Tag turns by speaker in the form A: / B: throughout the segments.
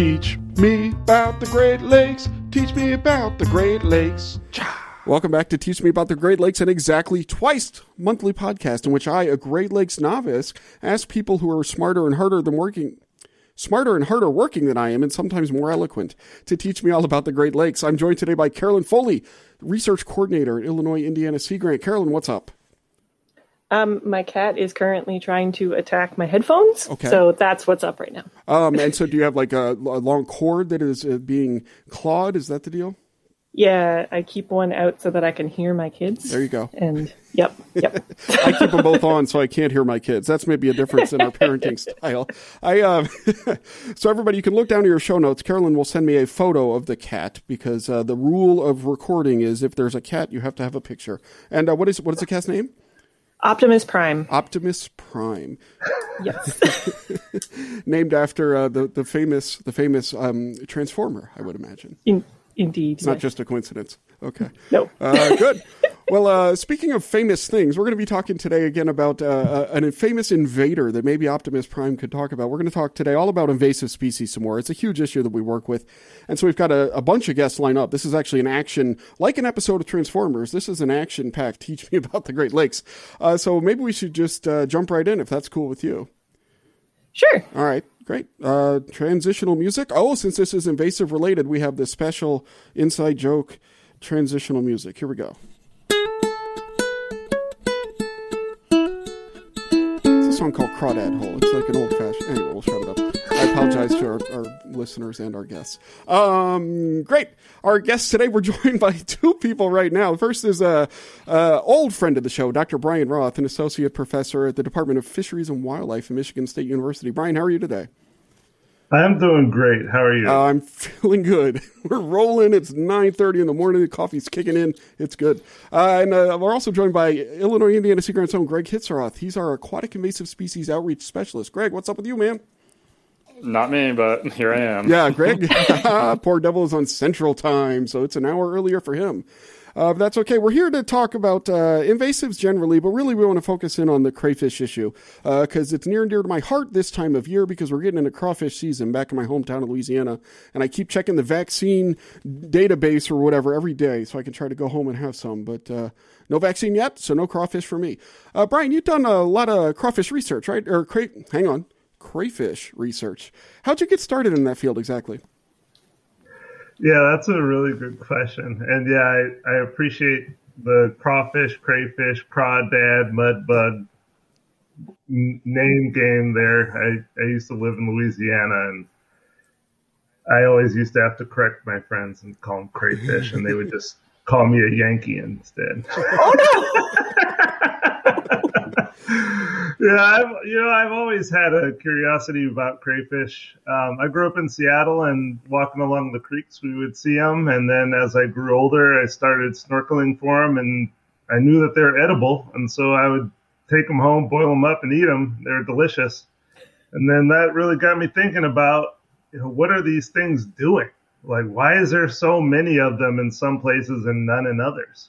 A: Teach me about the Great Lakes. Teach me about the Great Lakes. Welcome back to Teach Me About the Great Lakes, an exactly twice monthly podcast in which I, a Great Lakes novice, ask people who are smarter and harder than working smarter and harder working than I am, and sometimes more eloquent, to teach me all about the Great Lakes. I'm joined today by Carolyn Foley, research coordinator at Illinois Indiana Sea Grant. Carolyn, what's up?
B: Um, my cat is currently trying to attack my headphones. Okay. So that's what's up right now.
A: Um, and so do you have like a, a long cord that is uh, being clawed? Is that the deal?
B: Yeah, I keep one out so that I can hear my kids.
A: There you go.
B: And yep, yep.
A: I keep them both on so I can't hear my kids. That's maybe a difference in our parenting style. I uh, so everybody, you can look down to your show notes. Carolyn will send me a photo of the cat because uh, the rule of recording is if there's a cat, you have to have a picture. And uh, what is what is the cat's name?
B: Optimus Prime.
A: Optimus Prime.
B: Yes.
A: Named after uh, the the famous the famous um, Transformer, I would imagine.
B: In- Indeed.
A: It's yes. not just a coincidence. Okay.
B: No.
A: Uh, good. well, uh, speaking of famous things, we're going to be talking today again about uh, uh an famous invader that maybe Optimus Prime could talk about. We're going to talk today all about invasive species some more. It's a huge issue that we work with. And so we've got a, a bunch of guests lined up. This is actually an action, like an episode of Transformers. This is an action packed Teach Me About the Great Lakes. Uh, so maybe we should just uh, jump right in if that's cool with you.
B: Sure.
A: All right. Great. Uh, transitional music. Oh, since this is invasive related, we have this special inside joke transitional music. Here we go. It's a song called Crawdad Hole. It's like an old fashioned. Anyway, we'll shut it up. I apologize to our, our listeners and our guests. Um, great. Our guests today, we're joined by two people right now. First is a, a, old friend of the show, Dr. Brian Roth, an associate professor at the Department of Fisheries and Wildlife at Michigan State University. Brian, how are you today?
C: I'm doing great. How are you?
A: Uh, I'm feeling good. We're rolling. It's 9:30 in the morning. The coffee's kicking in. It's good. Uh, and uh, we're also joined by Illinois Indiana Sea Grant's own Greg Hitzeroth. He's our aquatic invasive species outreach specialist. Greg, what's up with you, man?
D: Not me, but here I am.
A: Yeah, Greg. Poor devil is on Central Time, so it's an hour earlier for him. Uh, that's okay. We're here to talk about uh, invasives generally, but really we want to focus in on the crayfish issue because uh, it's near and dear to my heart this time of year because we're getting into crawfish season back in my hometown of Louisiana, and I keep checking the vaccine database or whatever every day so I can try to go home and have some. But uh, no vaccine yet, so no crawfish for me. Uh, Brian, you've done a lot of crawfish research, right? Or cray- hang on, crayfish research. How'd you get started in that field exactly?
C: Yeah, that's a really good question. And yeah, I, I appreciate the crawfish, crayfish, crawdad, mudbug name game there. I, I used to live in Louisiana and I always used to have to correct my friends and call them crayfish and they would just call me a Yankee instead.
B: Oh no!
C: yeah, I've you know I've always had a curiosity about crayfish. Um, I grew up in Seattle, and walking along the creeks, we would see them. And then as I grew older, I started snorkeling for them, and I knew that they're edible, and so I would take them home, boil them up, and eat them. They're delicious. And then that really got me thinking about you know what are these things doing? Like, why is there so many of them in some places and none in others?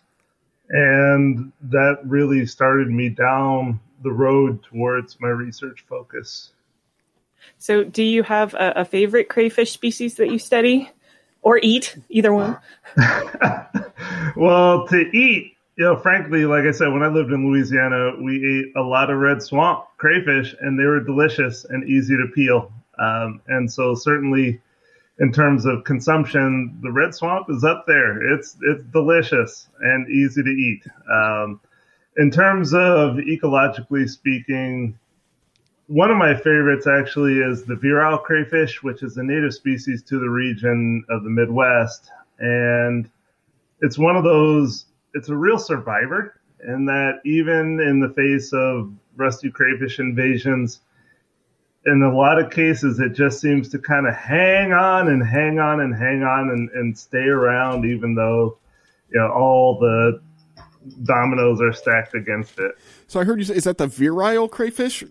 C: And that really started me down the road towards my research focus.
B: So, do you have a, a favorite crayfish species that you study or eat? Either one.
C: well, to eat, you know, frankly, like I said, when I lived in Louisiana, we ate a lot of red swamp crayfish, and they were delicious and easy to peel. Um, and so, certainly, in terms of consumption, the red swamp is up there. It's it's delicious and easy to eat. Um, in terms of ecologically speaking, one of my favorites actually is the virile crayfish, which is a native species to the region of the Midwest. And it's one of those, it's a real survivor in that even in the face of rusty crayfish invasions, in a lot of cases, it just seems to kind of hang on and hang on and hang on and, and stay around, even though, you know, all the dominoes are stacked against it.
A: So I heard you say, is that the virile crayfish?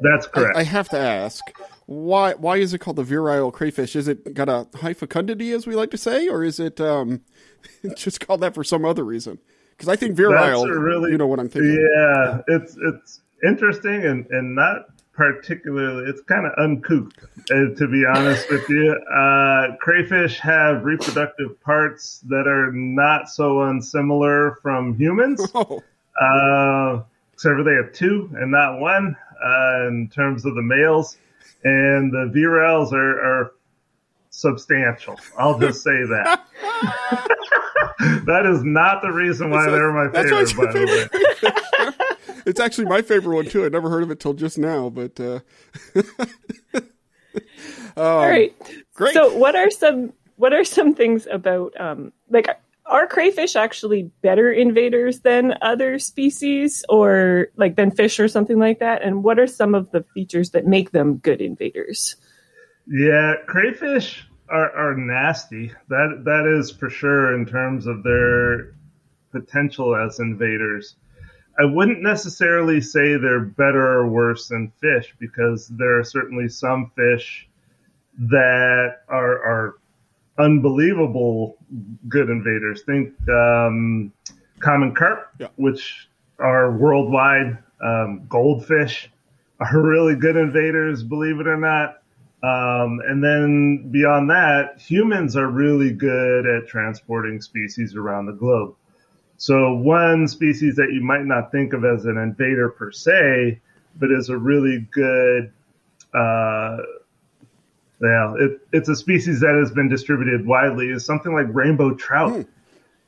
C: That's correct.
A: I, I, have to ask, why why is it called the virile crayfish? Is it got a high fecundity, as we like to say, or is it um, just called that for some other reason? Because I think virile, really, you know what I'm thinking.
C: Yeah, it's it's interesting and and not particularly, it's kind of uncouth, uh, to be honest with you. Uh, crayfish have reproductive parts that are not so unsimilar from humans. Oh. Uh, except for they have two and not one uh, in terms of the males. And the virals are, are substantial. I'll just say that. that is not the reason why they're my favorite, by the
A: way. It's actually my favorite one too. I never heard of it till just now, but uh... um,
B: all right. Great. So, what are some what are some things about um, like are crayfish actually better invaders than other species, or like than fish or something like that? And what are some of the features that make them good invaders?
C: Yeah, crayfish are, are nasty. That that is for sure in terms of their potential as invaders. I wouldn't necessarily say they're better or worse than fish because there are certainly some fish that are are unbelievable good invaders. Think um, common carp, yeah. which are worldwide. Um, goldfish are really good invaders, believe it or not. Um, and then beyond that, humans are really good at transporting species around the globe. So one species that you might not think of as an invader per se, but is a really good, uh, well, it, it's a species that has been distributed widely is something like rainbow trout. Hmm.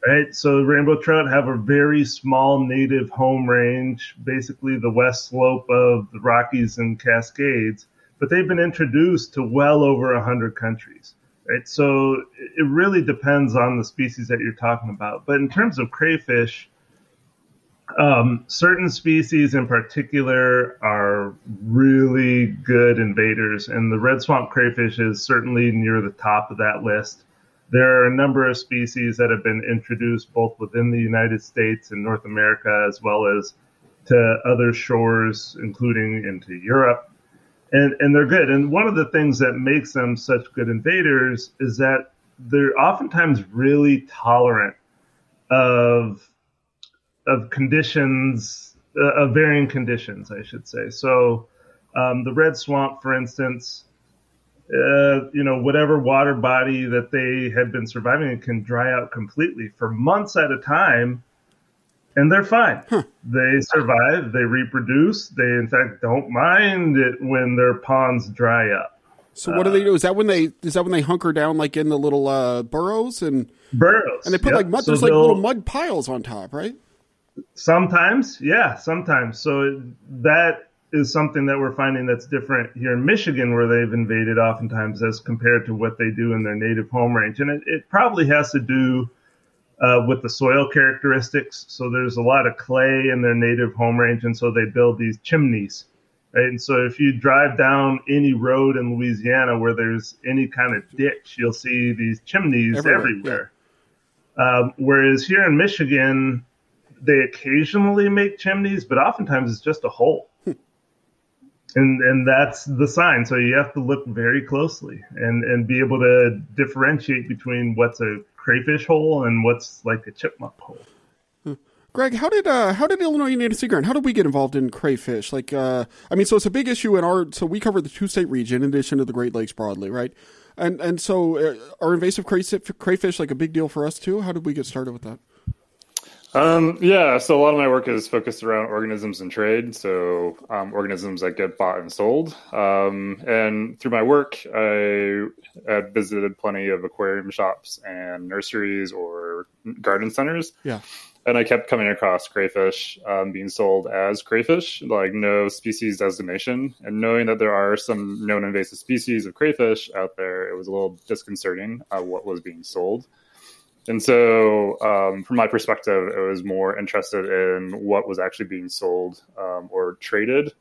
C: Right. So rainbow trout have a very small native home range, basically the west slope of the Rockies and Cascades, but they've been introduced to well over a hundred countries right? So it really depends on the species that you're talking about. But in terms of crayfish, um, certain species in particular are really good invaders, and the red swamp crayfish is certainly near the top of that list. There are a number of species that have been introduced both within the United States and North America, as well as to other shores, including into Europe and and they're good. And one of the things that makes them such good invaders is that they're oftentimes really tolerant of of conditions uh, of varying conditions, I should say. So um, the red swamp, for instance, uh, you know, whatever water body that they had been surviving in can dry out completely for months at a time and they're fine. Huh. They survive, they reproduce. They, in fact, don't mind it when their ponds dry up.
A: So what do they do? Is that when they is that when they hunker down like in the little uh, burrows and
C: burrows
A: and they put yep. like mud? So there's like little mud piles on top, right?
C: Sometimes, yeah, sometimes. So that is something that we're finding that's different here in Michigan, where they've invaded oftentimes as compared to what they do in their native home range, and it, it probably has to do uh, with the soil characteristics. So there's a lot of clay in their native home range, and so they build these chimneys. Right? And so if you drive down any road in Louisiana where there's any kind of ditch, you'll see these chimneys everywhere. everywhere. Yeah. Um, whereas here in Michigan, they occasionally make chimneys, but oftentimes it's just a hole. Hmm. and and that's the sign. So you have to look very closely and and be able to differentiate between what's a crayfish hole and what's like the chipmunk hole.
A: Greg, how did uh, how did Illinois Indiana Sea Grant? How did we get involved in crayfish? Like, uh, I mean, so it's a big issue in our. So we cover the two state region in addition to the Great Lakes broadly, right? And and so uh, are invasive crayfish like a big deal for us too? How did we get started with that?
D: Um, yeah, so a lot of my work is focused around organisms and trade. So um, organisms that get bought and sold. Um, and through my work, I had visited plenty of aquarium shops and nurseries or garden centers.
A: Yeah.
D: And I kept coming across crayfish um, being sold as crayfish, like no species designation. And knowing that there are some known invasive species of crayfish out there, it was a little disconcerting uh, what was being sold. And so, um, from my perspective, I was more interested in what was actually being sold um, or traded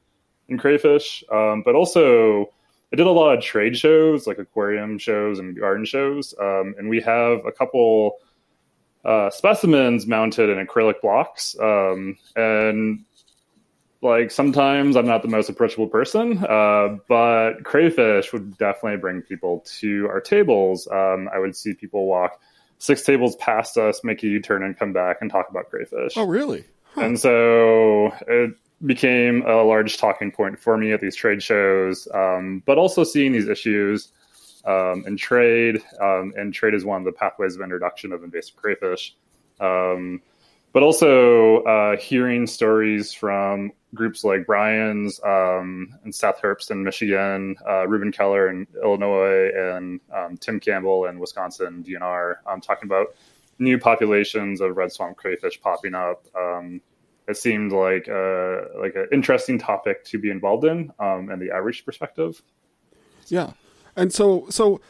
D: in crayfish. Um, but also, I did a lot of trade shows, like aquarium shows and garden shows. Um, and we have a couple uh, specimens mounted in acrylic blocks. Um, and like sometimes I'm not the most approachable person, uh, but crayfish would definitely bring people to our tables. Um, I would see people walk six tables past us make a U turn and come back and talk about crayfish.
A: Oh, really?
D: Huh. And so it, became a large talking point for me at these trade shows, um, but also seeing these issues um, in trade, um, and trade is one of the pathways of introduction of invasive crayfish. Um, but also uh, hearing stories from groups like Brian's um, and Seth Herbst in Michigan, uh, Reuben Keller in Illinois, and um, Tim Campbell in Wisconsin, DNR, um, talking about new populations of red swamp crayfish popping up. Um, it seemed like a, like an interesting topic to be involved in um, and the outreach perspective.
A: Yeah, and so so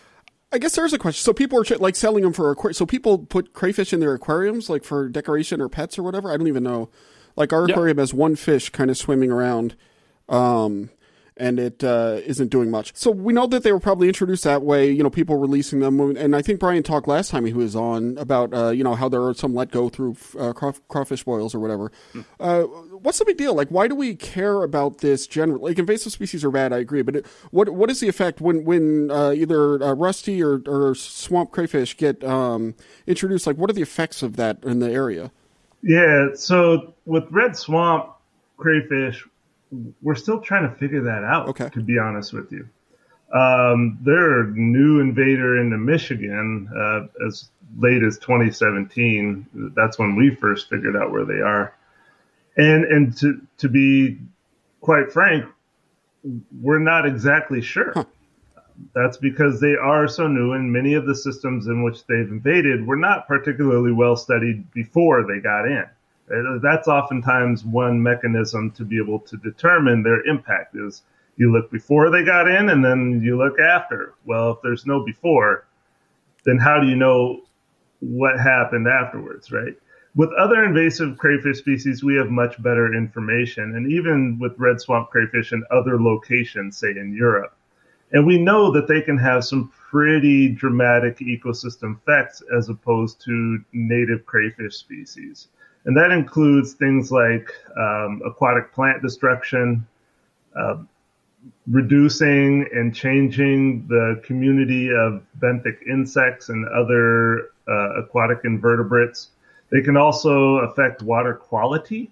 A: I guess there's a question. So people are like selling them for aquarium. So people put crayfish in their aquariums, like for decoration or pets or whatever. I don't even know. Like our aquarium has one fish kind of swimming around. Um, and it uh, not doing much. So we know that they were probably introduced that way. You know, people releasing them, and I think Brian talked last time he was on about uh, you know how there are some let go through uh, crawfish boils or whatever. Hmm. Uh, what's the big deal? Like, why do we care about this generally? Like, invasive species are bad, I agree, but it, what what is the effect when when uh, either uh, rusty or, or swamp crayfish get um, introduced? Like, what are the effects of that in the area?
C: Yeah, so with red swamp crayfish, we're still trying to figure that out. Okay. To be honest with you, um, they're a new invader into Michigan uh, as late as 2017. That's when we first figured out where they are, and and to to be quite frank, we're not exactly sure. Huh. That's because they are so new, and many of the systems in which they've invaded were not particularly well studied before they got in. That's oftentimes one mechanism to be able to determine their impact is you look before they got in and then you look after. Well, if there's no before, then how do you know what happened afterwards, right? With other invasive crayfish species, we have much better information, and even with red swamp crayfish in other locations, say in Europe. And we know that they can have some pretty dramatic ecosystem effects as opposed to native crayfish species. And that includes things like um, aquatic plant destruction, uh, reducing and changing the community of benthic insects and other uh, aquatic invertebrates. They can also affect water quality.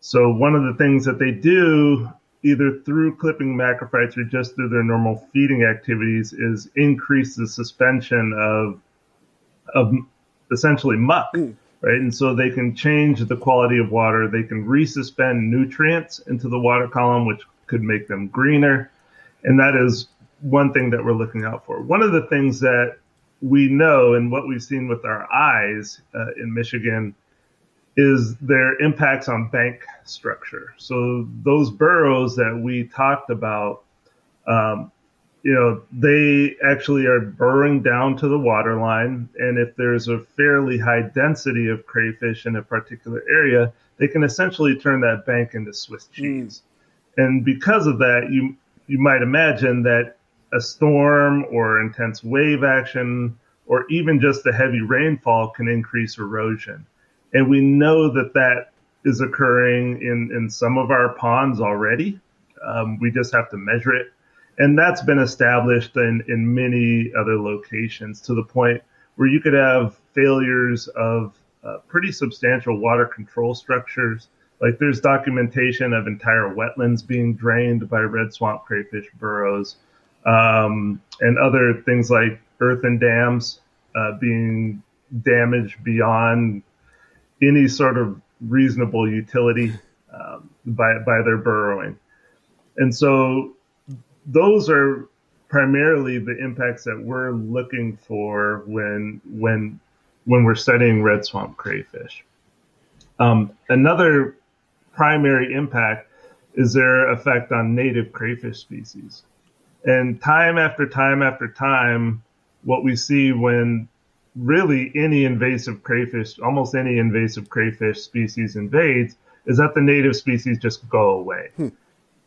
C: So, one of the things that they do, either through clipping macrophytes or just through their normal feeding activities, is increase the suspension of, of essentially muck. Mm right? And so they can change the quality of water. They can resuspend nutrients into the water column, which could make them greener. And that is one thing that we're looking out for. One of the things that we know and what we've seen with our eyes uh, in Michigan is their impacts on bank structure. So those burrows that we talked about, um, you know, they actually are burrowing down to the water line. And if there's a fairly high density of crayfish in a particular area, they can essentially turn that bank into Swiss hmm. cheese. Mm. And because of that, you you might imagine that a storm or intense wave action or even just the heavy rainfall can increase erosion. And we know that that is occurring in, in some of our ponds already. Um, we just have to measure it and that's been established in, in many other locations to the point where you could have failures of uh, pretty substantial water control structures. Like there's documentation of entire wetlands being drained by red swamp crayfish burrows, um, and other things like earthen dams uh, being damaged beyond any sort of reasonable utility um, by by their burrowing. And so those are primarily the impacts that we're looking for when when when we're studying red swamp crayfish. Um, another primary impact is their effect on native crayfish species. And time after time after time, what we see when really any invasive crayfish, almost any invasive crayfish species invades, is that the native species just go away. Hmm.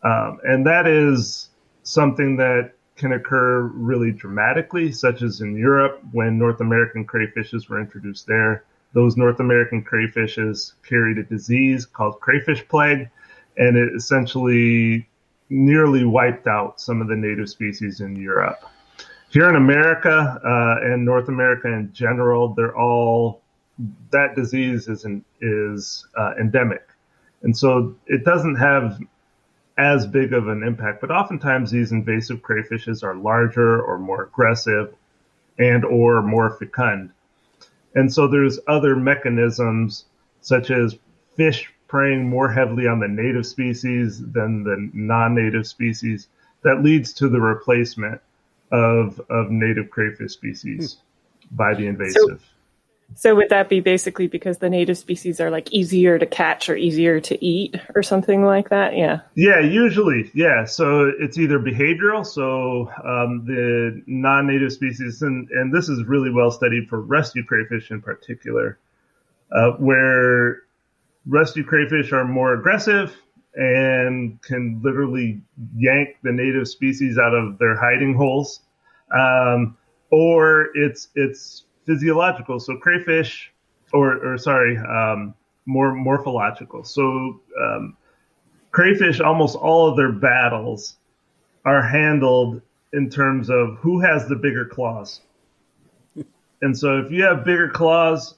C: Um, and that is something that can occur really dramatically, such as in Europe when North American crayfishes were introduced there. Those North American crayfishes carried a disease called crayfish plague, and it essentially nearly wiped out some of the native species in Europe. Here in America uh, and North America in general, they're all that disease is is uh, endemic. And so it doesn't have as big of an impact, but oftentimes these invasive crayfishes are larger or more aggressive and or more fecund. And so there's other mechanisms such as fish preying more heavily on the native species than the non-native species that leads to the replacement of of native crayfish species hmm. by the invasive. So,
B: so would that be basically because the native species are like easier to catch or easier to eat or something like that? Yeah.
C: Yeah, usually, yeah. So it's either behavioral. So um, the non-native species, and and this is really well studied for rusty crayfish in particular, uh, where rusty crayfish are more aggressive and can literally yank the native species out of their hiding holes. Um, or it's it's physiological. So crayfish, or or sorry, um, more morphological. So um, crayfish, almost all of their battles are handled in terms of who has the bigger claws. And so if you have bigger claws,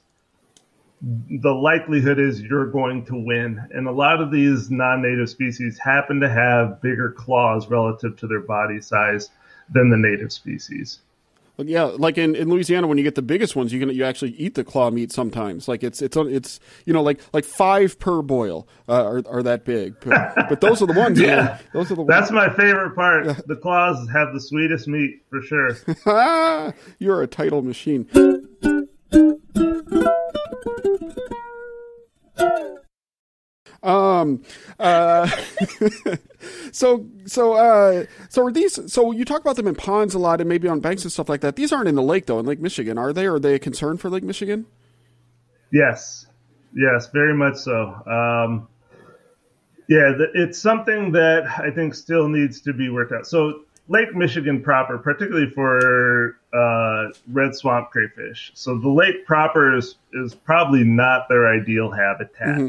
C: the likelihood is you're going to win. And a lot of these non-native species happen to have bigger claws relative to their body size than the native species.
A: Yeah, like in, in Louisiana, when you get the biggest ones, you can you actually eat the claw meat sometimes. Like it's it's it's you know like like five per boil uh, are are that big. But those are the ones. yeah, man. those are the.
C: That's ones. my favorite part. Yeah. The claws have the sweetest meat for sure.
A: You're a title machine. Um, uh, so, so, uh, so are these, so you talk about them in ponds a lot and maybe on banks and stuff like that. These aren't in the lake though, in Lake Michigan, are they? Are they a concern for Lake Michigan?
C: Yes. Yes, very much so. Um, yeah, it's something that I think still needs to be worked out. So Lake Michigan proper, particularly for uh, red swamp crayfish. So the lake proper is, is probably not their ideal habitat. Mm-hmm.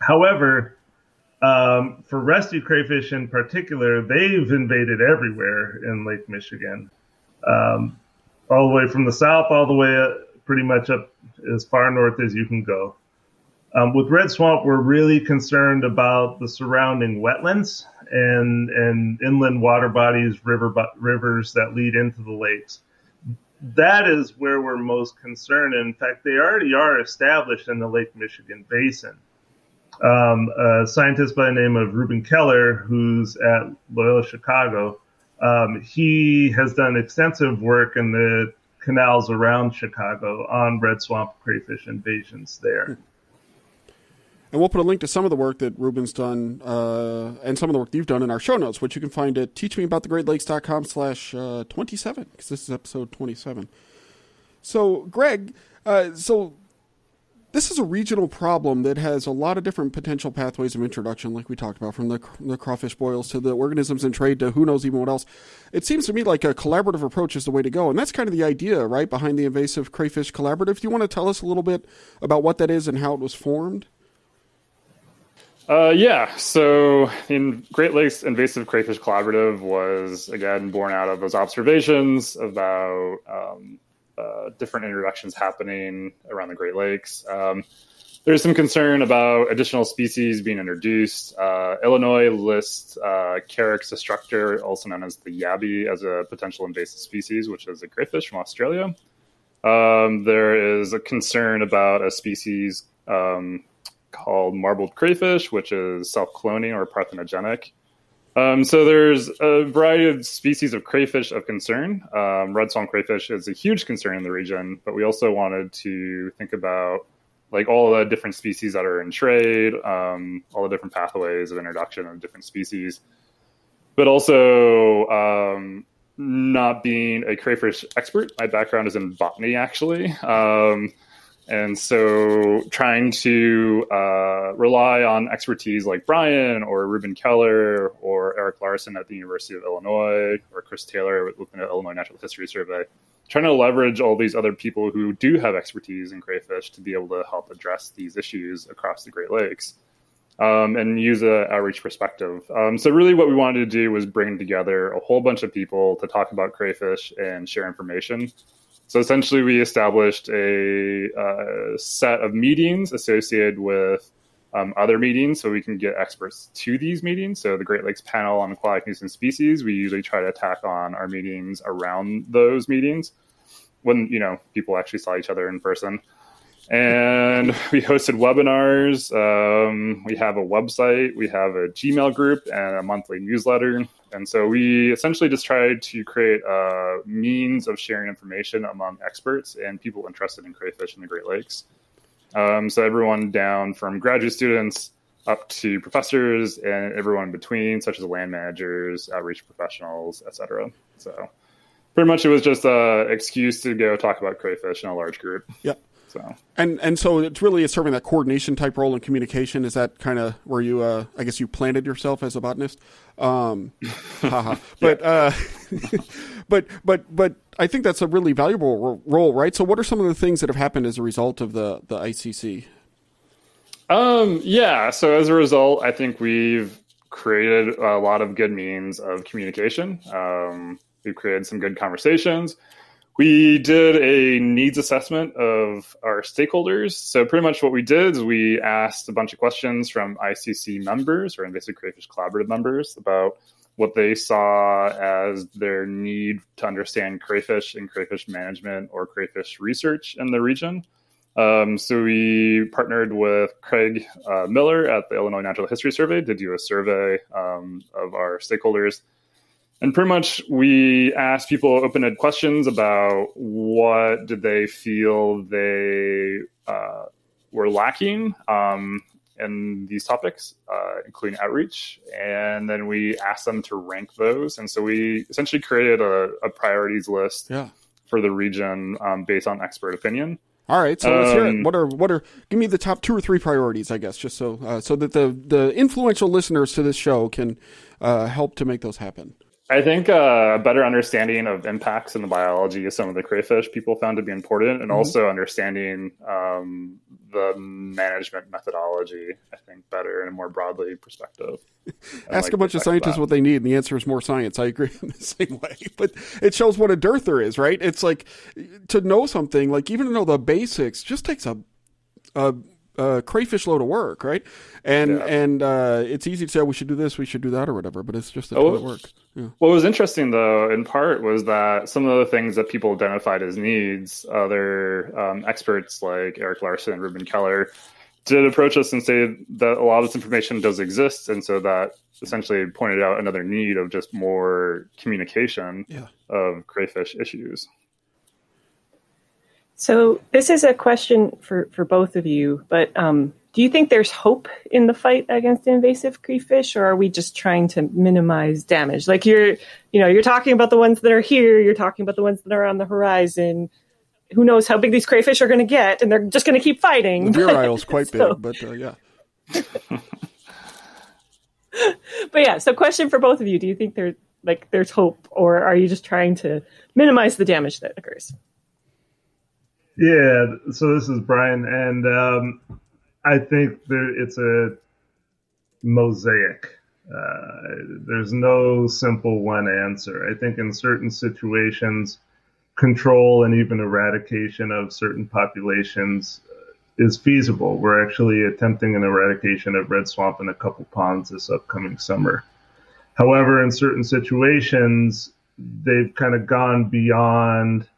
C: However, um, for rusty crayfish in particular, they've invaded everywhere in Lake Michigan, um, all the way from the south, all the way up, pretty much up as far north as you can go. Um, with red swamp, we're really concerned about the surrounding wetlands and and inland water bodies, river rivers that lead into the lakes. That is where we're most concerned. In fact, they already are established in the Lake Michigan basin um, a scientist by the name of Reuben Keller, who's at Loyola Chicago. Um, he has done extensive work in the canals around Chicago on red swamp crayfish invasions there.
A: And we'll put a link to some of the work that Reuben's done uh, and some of the work you've done in our show notes, which you can find at teachmeaboutthegreatlakes.com slash uh, 27, because this is episode 27. So, Greg, uh, so this is a regional problem that has a lot of different potential pathways of introduction, like we talked about, from the, the crawfish boils to the organisms in trade to who knows even what else. It seems to me like a collaborative approach is the way to go, and that's kind of the idea, right, behind the Invasive Crayfish Collaborative. Do you want to tell us a little bit about what that is and how it was formed?
D: Uh, yeah, so in Great Lakes Invasive Crayfish Collaborative was again born out of those observations about um, uh, different introductions happening around the Great Lakes. Um, there's some concern about additional species being introduced. Uh, Illinois lists uh, Cherax destructor, also known as the yabby, as a potential invasive species, which is a crayfish from Australia. Um, there is a concern about a species um, called marbled crayfish, which is self cloning or parthenogenic. Um, so there's a variety of species of crayfish of concern. Um, red swamp crayfish is a huge concern in the region, but we also wanted to think about like all the different species that are in trade, um, all the different pathways of introduction of different species, but also um, not being a crayfish expert. My background is in botany, actually. Um, and so trying to uh, rely on expertise like Brian or Reuben Keller or Eric Larson at the University of Illinois or Chris Taylor within the Illinois Natural History Survey, trying to leverage all these other people who do have expertise in crayfish to be able to help address these issues across the Great Lakes. Um, and use a outreach perspective. Um, so really, what we wanted to do was bring together a whole bunch of people to talk about crayfish and share information. So essentially, we established a uh, set of meetings associated with um, other meetings so we can get experts to these meetings. So the Great Lakes panel on aquatic nuisance species, we usually try to tack on our meetings around those meetings when you know people actually saw each other in person. And we hosted webinars. Um, we have a website. We have a Gmail group and a monthly newsletter. And so we essentially just tried to create a means of sharing information among experts and people interested in crayfish in the Great Lakes. Um, so everyone down from graduate students up to professors and everyone in between, such as land managers, outreach professionals, etc. So pretty much it was just an excuse to go talk about crayfish in a large group.
A: Yep. So and and so it's really it's serving that coordination type role in communication. Is that kind of where you, uh, I guess, you planted yourself as a botanist? Um, but uh, but but but I think that's a really valuable role, right? So, what are some of the things that have happened as a result of the the ICC?
D: Um, yeah. So as a result, I think we've created a lot of good means of communication. Um, we've created some good conversations we did a needs assessment of our stakeholders. So, pretty much what we did is we asked a bunch of questions from ICC members or Invasive Crayfish Collaborative members about what they saw as their need to understand crayfish and crayfish management or crayfish research in the region. Um, so, we partnered with Craig uh, Miller at the Illinois Natural History Survey to do a survey um, of our stakeholders and pretty much we asked people open-ended questions about what did they feel they uh, were lacking um, in these topics, uh, including outreach. And then we asked them to rank those. And so we essentially created a, a priorities list
A: yeah.
D: for the region um, based on expert opinion.
A: All right, so let's hear it. Um, what are what are? Give me the top two or three priorities, I guess, just so uh, so that the the influential listeners to this show can uh, help to make those happen.
D: I think uh, a better understanding of impacts in the biology of some of the crayfish people found to be important, and mm-hmm. also understanding um, the management methodology. I think better and a more broadly perspective.
A: Ask like a bunch of scientists what they need, and the answer is more science. I agree in the same way, but it shows what a dearth there is, right? It's like to know something, like even to know the basics, just takes a a uh, crayfish load of work, right? And yeah. and uh, it's easy to say oh, we should do this, we should do that, or whatever, but it's just a ton of work.
D: Yeah. What was interesting, though, in part, was that some of the things that people identified as needs, other um, experts like Eric Larson and Reuben Keller did approach us and say that a lot of this information does exist, and so that essentially pointed out another need of just more communication
A: yeah.
D: of crayfish issues.
B: So this is a question for, for both of you, but um, do you think there's hope in the fight against invasive crayfish, or are we just trying to minimize damage? Like you're, you know, you're talking about the ones that are here, you're talking about the ones that are on the horizon. Who knows how big these crayfish are going to get, and they're just going to keep fighting.
A: The beer is quite so. big, but uh, yeah.
B: but yeah, so question for both of you: Do you think there's like there's hope, or are you just trying to minimize the damage that occurs?
C: Yeah, so this is Brian, and um, I think there, it's a mosaic. Uh, there's no simple one answer. I think in certain situations, control and even eradication of certain populations is feasible. We're actually attempting an eradication of red swamp in a couple ponds this upcoming summer. However, in certain situations, they've kind of gone beyond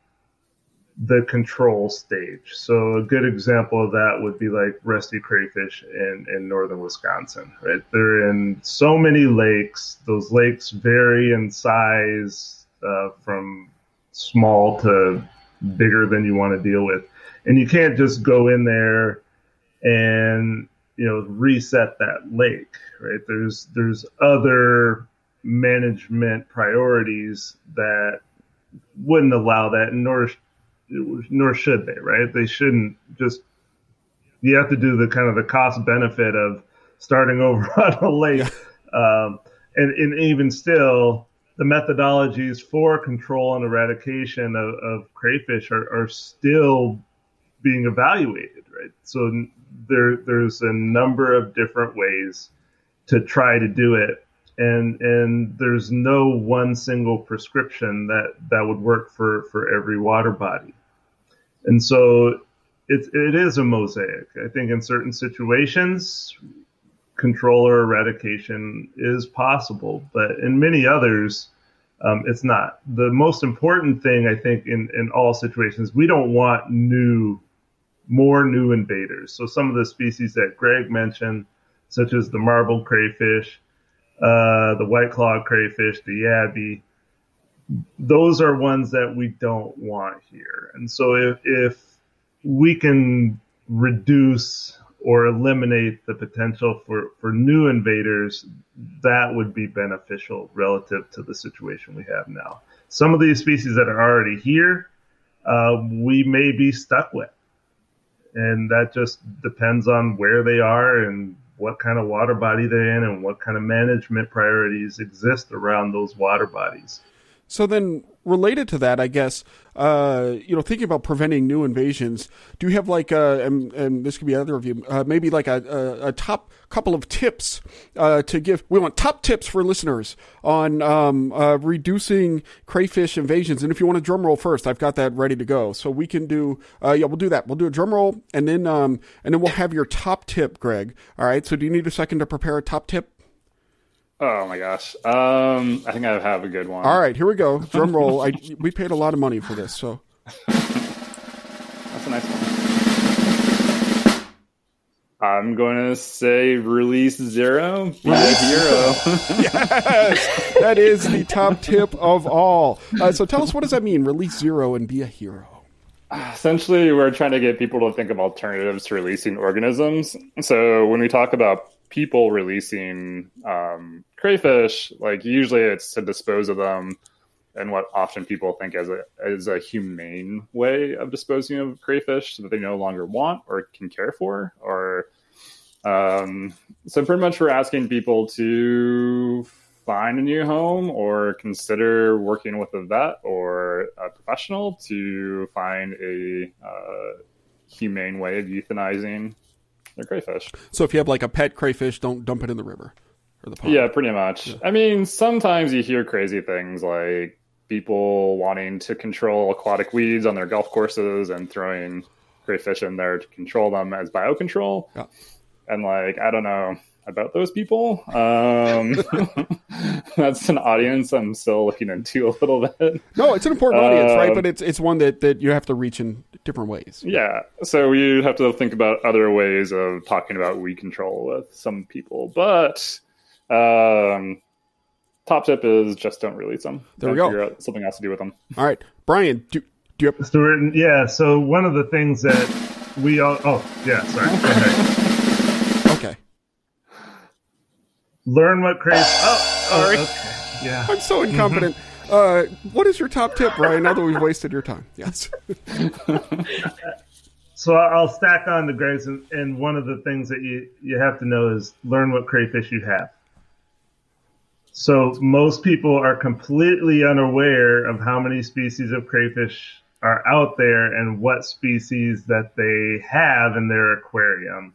C: the control stage. So a good example of that would be like rusty crayfish in, in northern Wisconsin, right? They're in so many lakes. Those lakes vary in size uh, from small to bigger than you want to deal with. And you can't just go in there and you know reset that lake, right? There's there's other management priorities that wouldn't allow that, nor nor should they, right? They shouldn't just. You have to do the kind of the cost benefit of starting over on a lake, um, and, and even still, the methodologies for control and eradication of, of crayfish are, are still being evaluated, right? So there there's a number of different ways to try to do it and and there's no one single prescription that that would work for for every water body and so it's it is a mosaic. I think in certain situations, control or eradication is possible, but in many others, um, it's not. The most important thing I think in in all situations, we don't want new, more new invaders. So some of the species that Greg mentioned, such as the marble crayfish, uh, the white claw crayfish, the yabby those are ones that we don't want here. And so if, if we can reduce or eliminate the potential for, for new invaders, that would be beneficial relative to the situation we have now. Some of these species that are already here, uh, we may be stuck with. And that just depends on where they are and what kind of water body they're in and what kind of management priorities exist around those water bodies.
A: So then, related to that, I guess, uh, you know, thinking about preventing new invasions, do you have like, a, and, and this could be other of you, uh, maybe like a, a, a, top couple of tips uh, to give? We want top tips for listeners on um, uh, reducing crayfish invasions. And if you want a drum roll first, I've got that ready to go. So we can do, uh, yeah, we'll do that. We'll do a drum roll, and then um, and then we'll have your top tip, Greg. All right. So do you need a second to prepare a top tip?
D: Oh my gosh. Um, I think I have a good one.
A: All right, here we go. Drum roll. I, we paid a lot of money for this, so.
D: That's a nice one. I'm going to say release zero, be a hero.
A: yes, that is the top tip of all. Uh, so tell us, what does that mean? Release zero and be a hero.
D: Essentially, we're trying to get people to think of alternatives to releasing organisms. So when we talk about people releasing um, crayfish, like usually it's to dispose of them and what often people think as a as a humane way of disposing of crayfish that they no longer want or can care for or um, so pretty much we're asking people to find a new home or consider working with a vet or a professional to find a uh, humane way of euthanizing their crayfish.
A: So if you have like a pet crayfish, don't dump it in the river
D: or the pond. Yeah, pretty much. Yeah. I mean, sometimes you hear crazy things like people wanting to control aquatic weeds on their golf courses and throwing crayfish in there to control them as biocontrol. Yeah. And like, I don't know about those people. Um, that's an audience I'm still looking into a little bit.
A: No, it's an important audience, right? But um, it's it's one that that you have to reach in different ways.
D: Yeah, so you have to think about other ways of talking about weed control with some people, but. Um, top tip is just don't release them.
A: There we go.
D: something else to do with them.
A: All right, Brian, do, do you have...
C: Stuart? Yeah. So one of the things that we all. Oh, yeah. Sorry. Go learn what crazy. Oh, oh, okay. Yeah.
A: I'm so incompetent. Uh, what is your top tip, Brian? Now that we've wasted your time, yes.
C: so I'll stack on the Greg's, and, and one of the things that you you have to know is learn what crayfish you have. So most people are completely unaware of how many species of crayfish are out there and what species that they have in their aquarium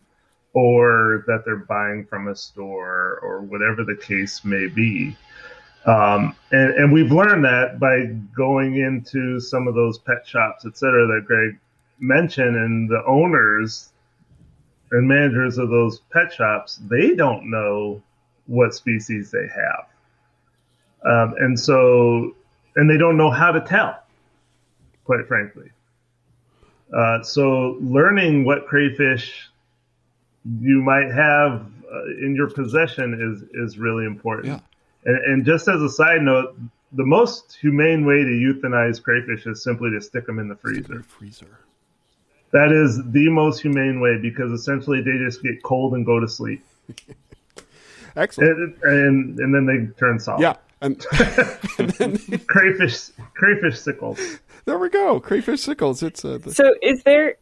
C: or that they're buying from a store or whatever the case may be. Um, and, and we've learned that by going into some of those pet shops, et cetera, that Greg mentioned, and the owners and managers of those pet shops, they don't know what species they have. Um, and so, and they don't know how to tell, quite frankly. Uh, so, learning what crayfish you might have uh, in your possession is is really important. Yeah. And, and just as a side note, the most humane way to euthanize crayfish is simply to stick them in the freezer. In the freezer. That is the most humane way because essentially they just get cold and go to sleep.
A: Excellent.
C: And, and, and then they turn soft.
A: Yeah. And,
C: and then, crayfish crayfish sickles.
A: There we go. Crayfish sickles. It's uh,
B: the... so. Is there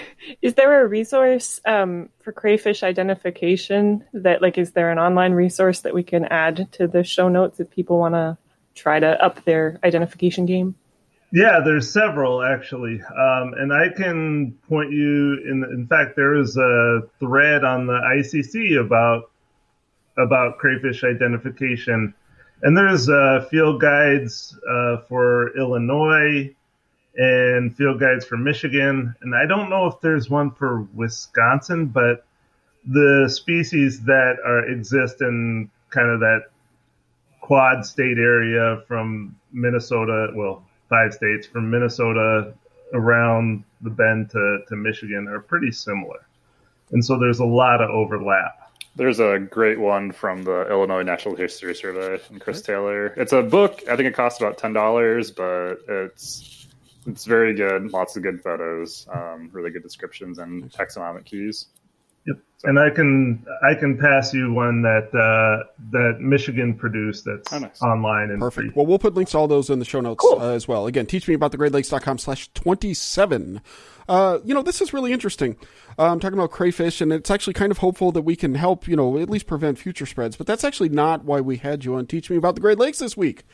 B: is there a resource um, for crayfish identification that like is there an online resource that we can add to the show notes if people want to try to up their identification game?
C: Yeah there's several actually. Um, and i can point you in in fact there is a thread on the icc about about crayfish identification. And there's uh, field guides uh, for illinois and field guides for Michigan. And I don't know if there's one for Wisconsin, but the species that are exist in kind of that quad state area from Minnesota, well, five states from Minnesota around the bend to, to Michigan are pretty similar. And so there's a lot of overlap.
D: There's a great one from the Illinois Natural History Survey and Chris Taylor. It's a book. I think it costs about ten dollars, but it's it's very good. Lots of good photos, um, really good descriptions, and taxonomic keys.
C: Yep. So. And I can I can pass you one that uh, that Michigan produced that's oh, nice. online and
A: perfect.
C: Free.
A: Well, we'll put links to all those in the show notes cool. uh, as well. Again, teach me about the Great Lakes.com slash twenty seven. Uh, you know, this is really interesting. Uh, I'm talking about crayfish, and it's actually kind of hopeful that we can help, you know, at least prevent future spreads. But that's actually not why we had you on Teach Me About the Great Lakes this week.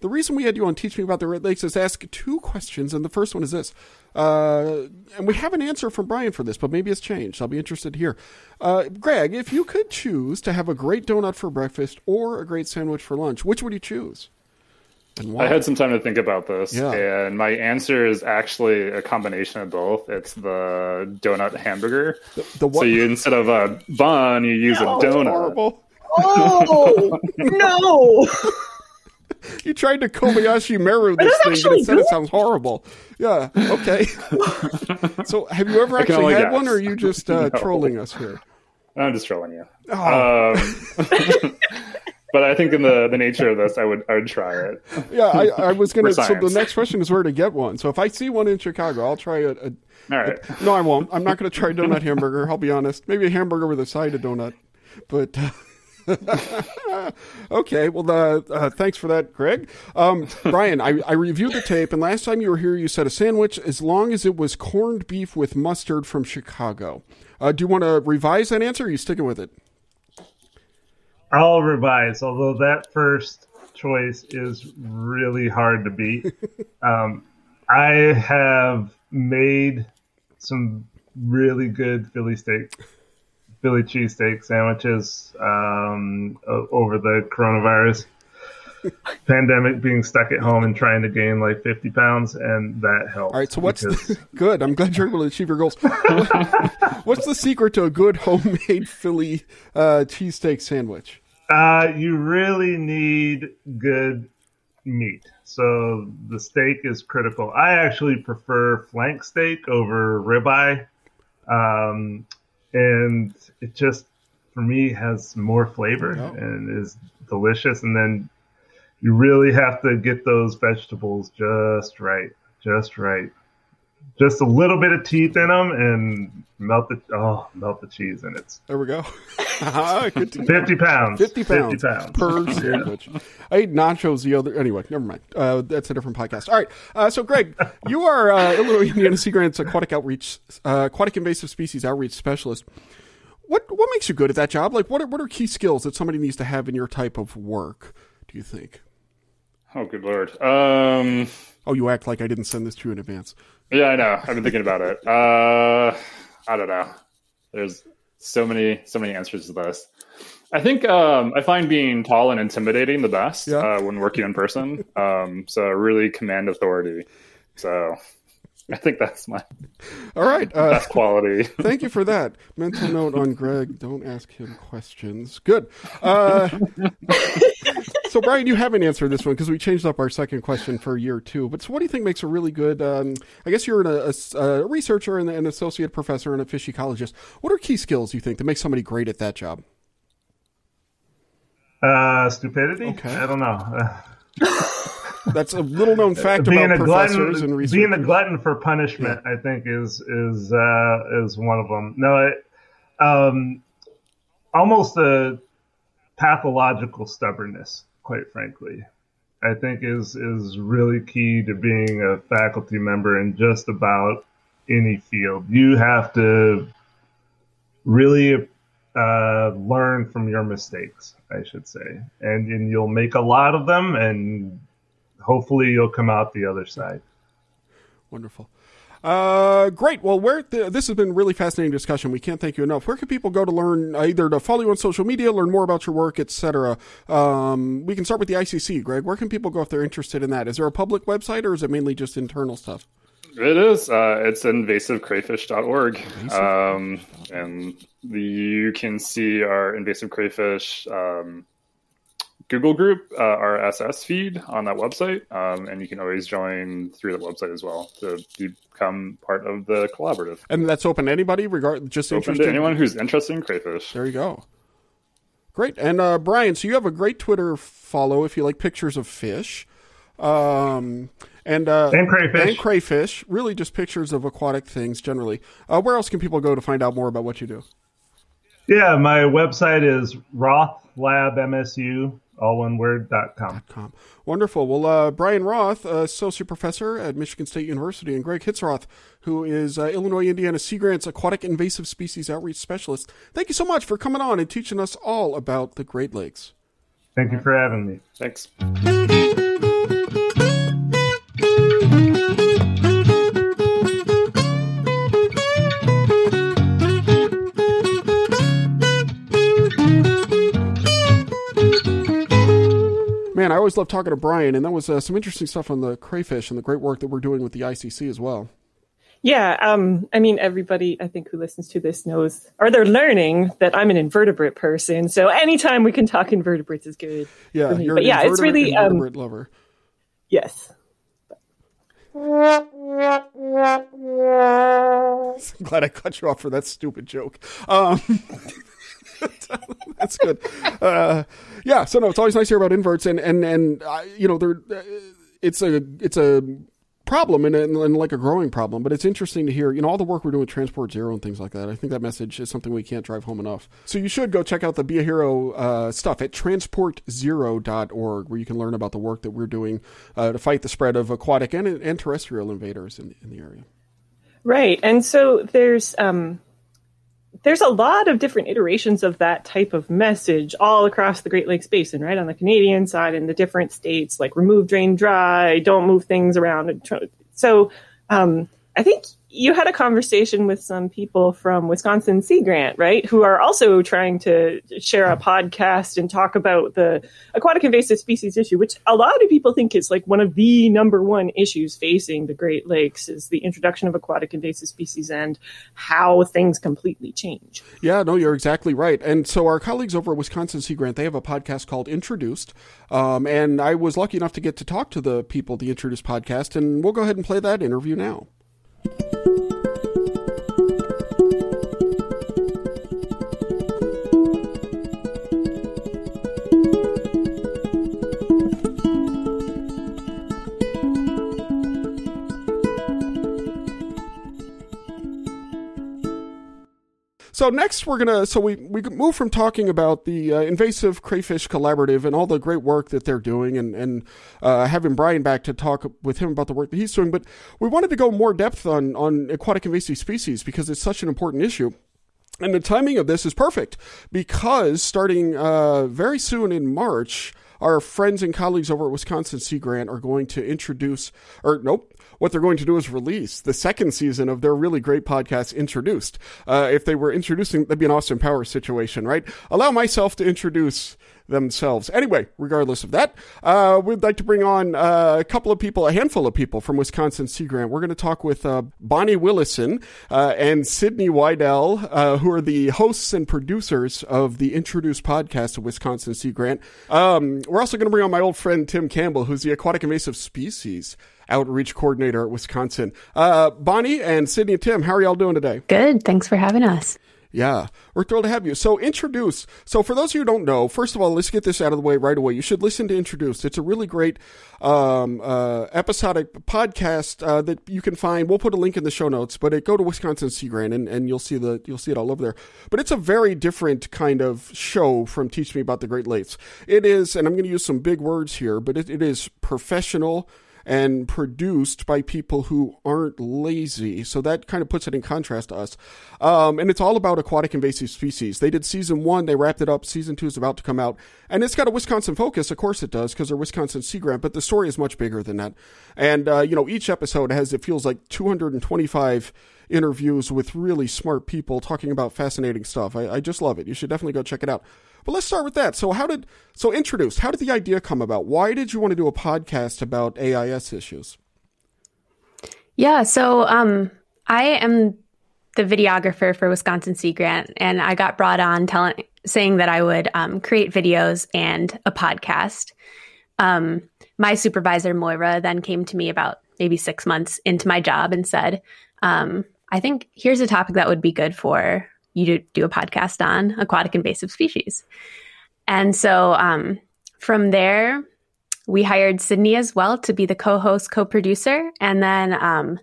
A: The reason we had you on Teach Me About the Great Lakes is ask two questions, and the first one is this. Uh, and we have an answer from Brian for this, but maybe it's changed. I'll be interested hear. Uh, Greg, if you could choose to have a great donut for breakfast or a great sandwich for lunch, which would you choose?
D: I had some time to think about this, yeah. and my answer is actually a combination of both. It's the donut hamburger. The, the so you instead of a bun, you use no, a donut. Horrible.
B: Oh no!
A: you tried to Kobayashi Maru this thing, but instead good? it sounds horrible. Yeah. Okay. so, have you ever actually had guess. one, or are you just uh, no. trolling us here?
D: I'm just trolling you. Oh. Um, but I think in the, the nature of this, I would I would try it.
A: Yeah, I, I was gonna. so the next question is where to get one. So if I see one in Chicago, I'll try it.
D: All right.
A: A, no, I won't. I'm not going to try donut hamburger. I'll be honest. Maybe a hamburger with a side of donut, but. okay, well, uh, uh, thanks for that, Greg. Um, Brian, I, I, reviewed the tape, and last time you were here, you said a sandwich as long as it was corned beef with mustard from Chicago. Uh, do you want to revise that answer? Or are you sticking with it?
C: I'll revise, although that first choice is really hard to beat. um, I have made some really good Philly steak, Philly cheesesteak sandwiches um, over the coronavirus pandemic, being stuck at home and trying to gain like 50 pounds, and that helps.
A: All right, so what's because... good? I'm glad you're able to achieve your goals. what's the secret to a good homemade Philly uh, cheesesteak sandwich?
C: Uh, you really need good meat. So the steak is critical. I actually prefer flank steak over ribeye. Um, and it just, for me, has more flavor oh. and is delicious. And then you really have to get those vegetables just right, just right. Just a little bit of teeth in them and melt the oh melt the cheese in it.
A: There we go.
C: Fifty pounds.
A: Fifty pounds. 50 pounds. per sandwich. I ate nachos the other. Anyway, never mind. Uh, that's a different podcast. All right. Uh, so, Greg, you are uh, Illinois Indiana Sea Grant's aquatic outreach, uh, aquatic invasive species outreach specialist. What what makes you good at that job? Like, what are, what are key skills that somebody needs to have in your type of work? Do you think?
D: Oh, good lord. Um,
A: oh, you act like I didn't send this to you in advance.
D: Yeah, I know. I've been thinking about it. Uh, I don't know. There's so many, so many answers to this. I think um, I find being tall and intimidating the best yeah. uh, when working in person. Um, so really command authority. So I think that's my
A: all right uh,
D: best quality.
A: thank you for that mental note on Greg. Don't ask him questions. Good. Uh, so Brian, you haven't answered this one because we changed up our second question for year two. But so, what do you think makes a really good? Um, I guess you're a, a, a researcher and an associate professor and a fish ecologist. What are key skills you think that make somebody great at that job?
C: Uh, stupidity. Okay. I don't know.
A: That's a little known fact being about professors glutton, and researchers.
C: Being a glutton for punishment, yeah. I think, is is uh, is one of them. No, it, um, almost a pathological stubbornness quite frankly. I think is is really key to being a faculty member in just about any field. You have to really uh, learn from your mistakes, I should say, and, and you'll make a lot of them, and hopefully you'll come out the other side.
A: Wonderful. Uh, great. Well, where th- this has been really fascinating discussion. We can't thank you enough. Where can people go to learn either to follow you on social media, learn more about your work, etc.? Um, we can start with the ICC. Greg, where can people go if they're interested in that? Is there a public website or is it mainly just internal stuff?
D: It is. Uh, it's invasivecrayfish.org. Um, and the, you can see our invasive crayfish um, Google group, uh, RSS feed on that website. Um, and you can always join through the website as well to become part of the collaborative.
A: And that's open to anybody, regard just
D: open interested. to anyone who's interested in crayfish.
A: There you go. Great. And uh, Brian, so you have a great Twitter follow if you like pictures of fish. Um, and, uh,
C: and crayfish.
A: And crayfish. Really just pictures of aquatic things generally. Uh, where else can people go to find out more about what you do?
C: Yeah, my website is Roth Lab MSU all one word dot com.
A: com. Wonderful. Well, uh, Brian Roth, associate professor at Michigan State University, and Greg Hitzroth, who is uh, Illinois Indiana Sea Grant's aquatic invasive species outreach specialist. Thank you so much for coming on and teaching us all about the Great Lakes.
C: Thank you for having me.
D: Thanks.
A: Always love talking to Brian, and that was uh, some interesting stuff on the crayfish and the great work that we're doing with the ICC as well.
B: Yeah, um, I mean, everybody I think who listens to this knows, or they're learning that I'm an invertebrate person. So anytime we can talk invertebrates is good.
A: Yeah, you're but yeah, it's really um, invertebrate um, lover.
B: Yes.
A: I'm glad I cut you off for that stupid joke. Um, That's good. Uh, yeah. So no, it's always nice to hear about inverts, and and and uh, you know, they're uh, it's a it's a problem and, and, and, like a growing problem. But it's interesting to hear, you know, all the work we're doing with Transport Zero and things like that. I think that message is something we can't drive home enough. So you should go check out the Be a Hero uh, stuff at transportzero.org, where you can learn about the work that we're doing uh, to fight the spread of aquatic and, and terrestrial invaders in, in the area.
B: Right. And so there's, um, there's a lot of different iterations of that type of message all across the Great Lakes Basin, right? On the Canadian side in the different states, like remove, drain, dry, don't move things around. So um, I think you had a conversation with some people from Wisconsin Sea Grant, right? Who are also trying to share a podcast and talk about the aquatic invasive species issue, which a lot of people think is like one of the number one issues facing the Great Lakes is the introduction of aquatic invasive species and how things completely change.
A: Yeah, no, you're exactly right. And so our colleagues over at Wisconsin Sea Grant, they have a podcast called Introduced. Um, and I was lucky enough to get to talk to the people, the Introduced podcast, and we'll go ahead and play that interview now. So next we're gonna so we we move from talking about the uh, invasive crayfish collaborative and all the great work that they're doing and and uh, having Brian back to talk with him about the work that he's doing, but we wanted to go more depth on on aquatic invasive species because it's such an important issue. And the timing of this is perfect because starting uh, very soon in March, our friends and colleagues over at Wisconsin Sea Grant are going to introduce, or nope, what they're going to do is release the second season of their really great podcast, Introduced. Uh, if they were introducing, that'd be an Austin Powers situation, right? Allow myself to introduce themselves. Anyway, regardless of that, uh, we'd like to bring on uh, a couple of people, a handful of people from Wisconsin Sea Grant. We're going to talk with uh, Bonnie Willison uh, and Sydney Widell, uh, who are the hosts and producers of the Introduced podcast of Wisconsin Sea Grant. Um, we're also going to bring on my old friend Tim Campbell, who's the aquatic invasive species outreach coordinator at Wisconsin. Uh, Bonnie and Sydney and Tim, how are y'all doing today?
E: Good. Thanks for having us.
A: Yeah, we're thrilled to have you. So, introduce. So, for those of you who don't know, first of all, let's get this out of the way right away. You should listen to Introduce. It's a really great um, uh, episodic podcast uh, that you can find. We'll put a link in the show notes, but it, go to Wisconsin Sea Grant and, and you'll see the you'll see it all over there. But it's a very different kind of show from Teach Me About the Great Lakes. It is, and I'm going to use some big words here, but it, it is professional and produced by people who aren't lazy. So that kind of puts it in contrast to us. Um, and it's all about aquatic invasive species. They did season one, they wrapped it up. Season two is about to come out. And it's got a Wisconsin focus. Of course it does, because they're Wisconsin Sea Grant, but the story is much bigger than that. And, uh, you know, each episode has, it feels like 225 interviews with really smart people talking about fascinating stuff. I, I just love it. You should definitely go check it out. But let's start with that. So how did so introduced? How did the idea come about? Why did you want to do a podcast about AIS issues?
E: Yeah, so um, I am the videographer for Wisconsin Sea Grant, and I got brought on telling saying that I would um, create videos and a podcast. Um, my supervisor Moira then came to me about maybe six months into my job and said, um, "I think here's a topic that would be good for you to do a podcast on aquatic invasive species." And so um, from there, we hired Sydney as well to be the co-host, co-producer, and then um,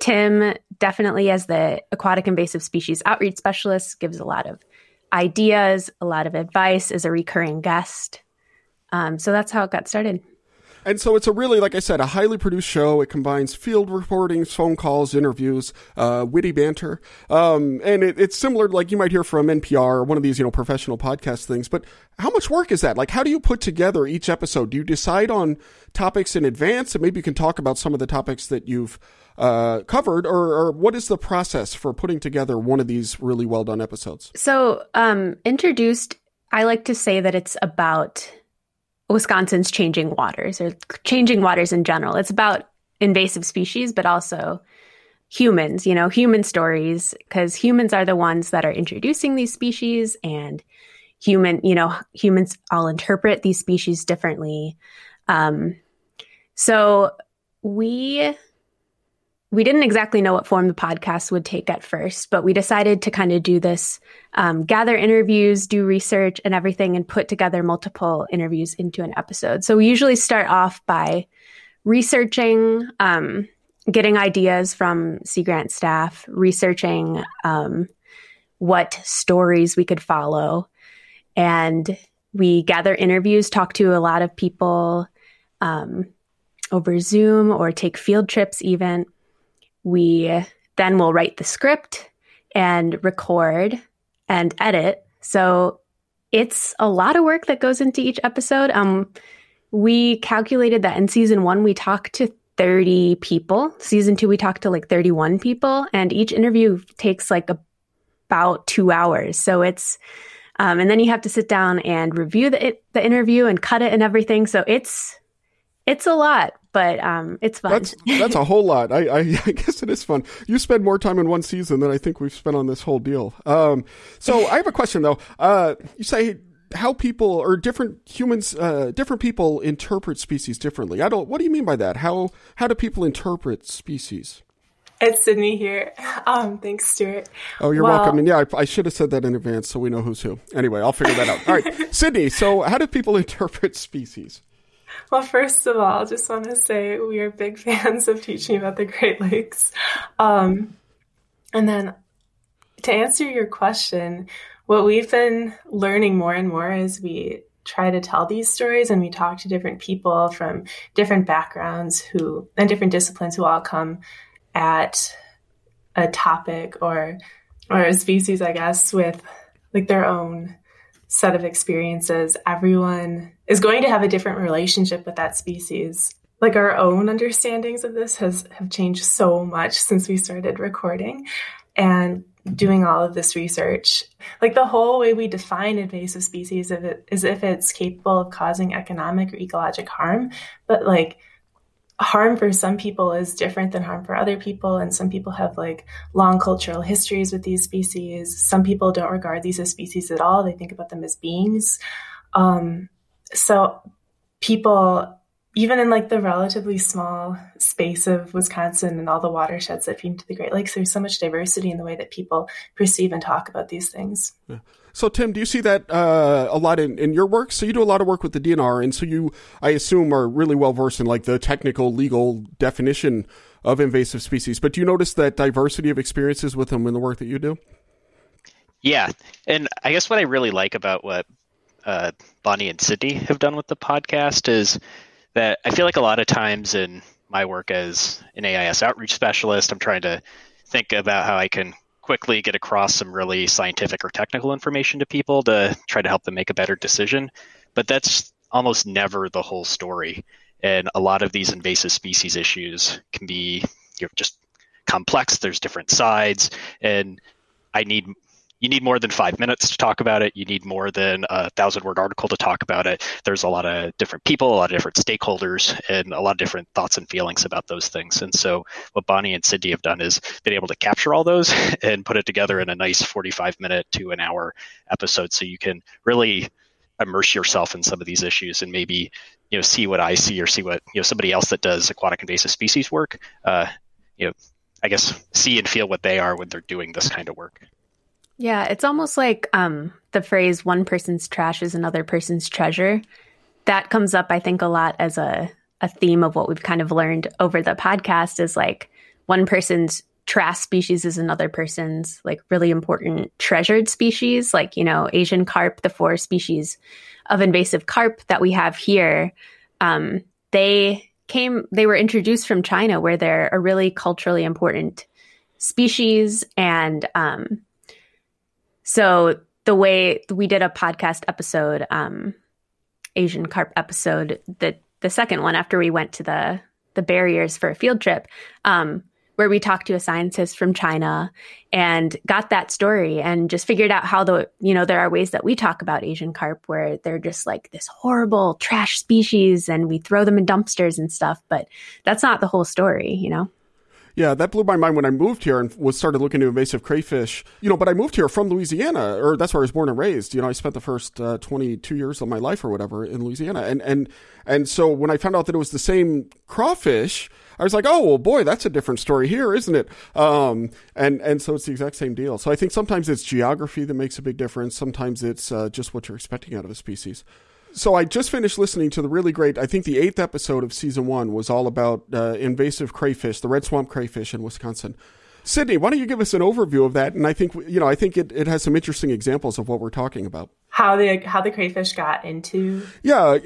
E: Tim definitely as the aquatic invasive species outreach specialist gives a lot of ideas, a lot of advice as a recurring guest. Um, so that's how it got started.
A: And so it's a really, like I said, a highly produced show. It combines field reporting, phone calls, interviews, uh, witty banter. Um, and it, it's similar, like you might hear from NPR or one of these, you know, professional podcast things. But how much work is that? Like, how do you put together each episode? Do you decide on topics in advance? And maybe you can talk about some of the topics that you've uh, covered, or, or, what is the process for putting together one of these really well done episodes?
E: So, um, introduced, I like to say that it's about Wisconsin's changing waters or changing waters in general. It's about invasive species, but also humans, you know, human stories, because humans are the ones that are introducing these species and human, you know, humans all interpret these species differently. Um, so we we didn't exactly know what form the podcast would take at first, but we decided to kind of do this, um, gather interviews, do research and everything, and put together multiple interviews into an episode. So we usually start off by researching, um, getting ideas from Sea Grant staff, researching um, what stories we could follow, and we gather interviews, talk to a lot of people um, over Zoom or take field trips even we then will write the script and record and edit. So it's a lot of work that goes into each episode. Um, we calculated that in season one, we talked to 30 people. Season two, we talked to like 31 people, and each interview takes like a, about two hours. So it's, um, and then you have to sit down and review the, the interview and cut it and everything. So it's, it's a lot but um, it's fun.
A: That's that's a whole lot. I, I, I guess it is fun. You spend more time in one season than I think we've spent on this whole deal. Um, so I have a question though. Uh, you say how people or different humans, uh, different people interpret species differently. I don't. What do you mean by that? How how do people interpret species?
F: It's Sydney here. Um, thanks, Stuart.
A: Oh, you're well, welcome. And yeah, I, I, should have said that in advance so we know who's who. Anyway, I'll figure that out. All right, Sydney. So, how do people interpret species?
F: Well, first of all, I just want to say we are big fans of teaching about the Great Lakes. Um, and then to answer your question, what we've been learning more and more as we try to tell these stories and we talk to different people from different backgrounds who and different disciplines who all come at a topic or or a species, I guess, with like their own set of experiences, everyone is going to have a different relationship with that species. Like our own understandings of this has have changed so much since we started recording and doing all of this research. Like the whole way we define invasive species is if it's capable of causing economic or ecologic harm, but like harm for some people is different than harm for other people and some people have like long cultural histories with these species. Some people don't regard these as species at all. They think about them as beings. Um, so people even in like the relatively small space of wisconsin and all the watersheds that feed into the great lakes there's so much diversity in the way that people perceive and talk about these things.
A: Yeah. So, Tim, do you see that uh, a lot in, in your work? So, you do a lot of work with the DNR, and so you, I assume, are really well versed in like the technical legal definition of invasive species. But do you notice that diversity of experiences with them in the work that you do?
G: Yeah, and I guess what I really like about what uh, Bonnie and Sydney have done with the podcast is that I feel like a lot of times in my work as an AIS outreach specialist, I'm trying to think about how I can quickly get across some really scientific or technical information to people to try to help them make a better decision. But that's almost never the whole story. And a lot of these invasive species issues can be you know, just complex. There's different sides, and I need you need more than five minutes to talk about it. You need more than a thousand word article to talk about it. There's a lot of different people, a lot of different stakeholders, and a lot of different thoughts and feelings about those things. And so, what Bonnie and Cindy have done is been able to capture all those and put it together in a nice 45 minute to an hour episode so you can really immerse yourself in some of these issues and maybe you know see what I see or see what you know somebody else that does aquatic invasive species work uh, you know I guess see and feel what they are when they're doing this kind of work.
E: Yeah, it's almost like um, the phrase "one person's trash is another person's treasure." That comes up, I think, a lot as a a theme of what we've kind of learned over the podcast. Is like one person's trash species is another person's like really important treasured species. Like you know, Asian carp, the four species of invasive carp that we have here, um, they came. They were introduced from China, where they're a really culturally important species and um, so the way we did a podcast episode, um, Asian carp episode, the the second one after we went to the the barriers for a field trip, um, where we talked to a scientist from China and got that story and just figured out how the you know there are ways that we talk about Asian carp where they're just like this horrible trash species and we throw them in dumpsters and stuff, but that's not the whole story, you know.
A: Yeah, that blew my mind when I moved here and was started looking into invasive crayfish. You know, but I moved here from Louisiana, or that's where I was born and raised. You know, I spent the first uh, 22 years of my life or whatever in Louisiana, and and and so when I found out that it was the same crawfish, I was like, oh well, boy, that's a different story here, isn't it? Um, and and so it's the exact same deal. So I think sometimes it's geography that makes a big difference. Sometimes it's uh, just what you're expecting out of a species. So I just finished listening to the really great. I think the eighth episode of season one was all about uh, invasive crayfish, the red swamp crayfish in Wisconsin. Sydney, why don't you give us an overview of that? And I think you know, I think it, it has some interesting examples of what we're talking about.
F: How the how the crayfish got into
A: yeah. Uh,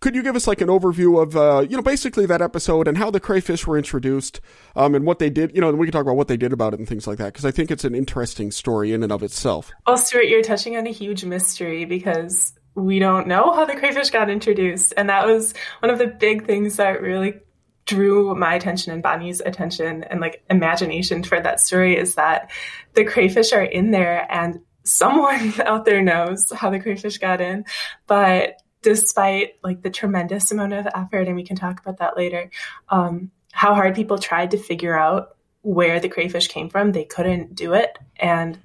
A: could you give us like an overview of uh, you know basically that episode and how the crayfish were introduced um, and what they did? You know, and we can talk about what they did about it and things like that because I think it's an interesting story in and of itself.
F: Well, Stuart, you're touching on a huge mystery because we don't know how the crayfish got introduced. And that was one of the big things that really drew my attention and Bonnie's attention and like imagination for that story is that the crayfish are in there and someone out there knows how the crayfish got in. But despite like the tremendous amount of effort, and we can talk about that later, um, how hard people tried to figure out where the crayfish came from, they couldn't do it. And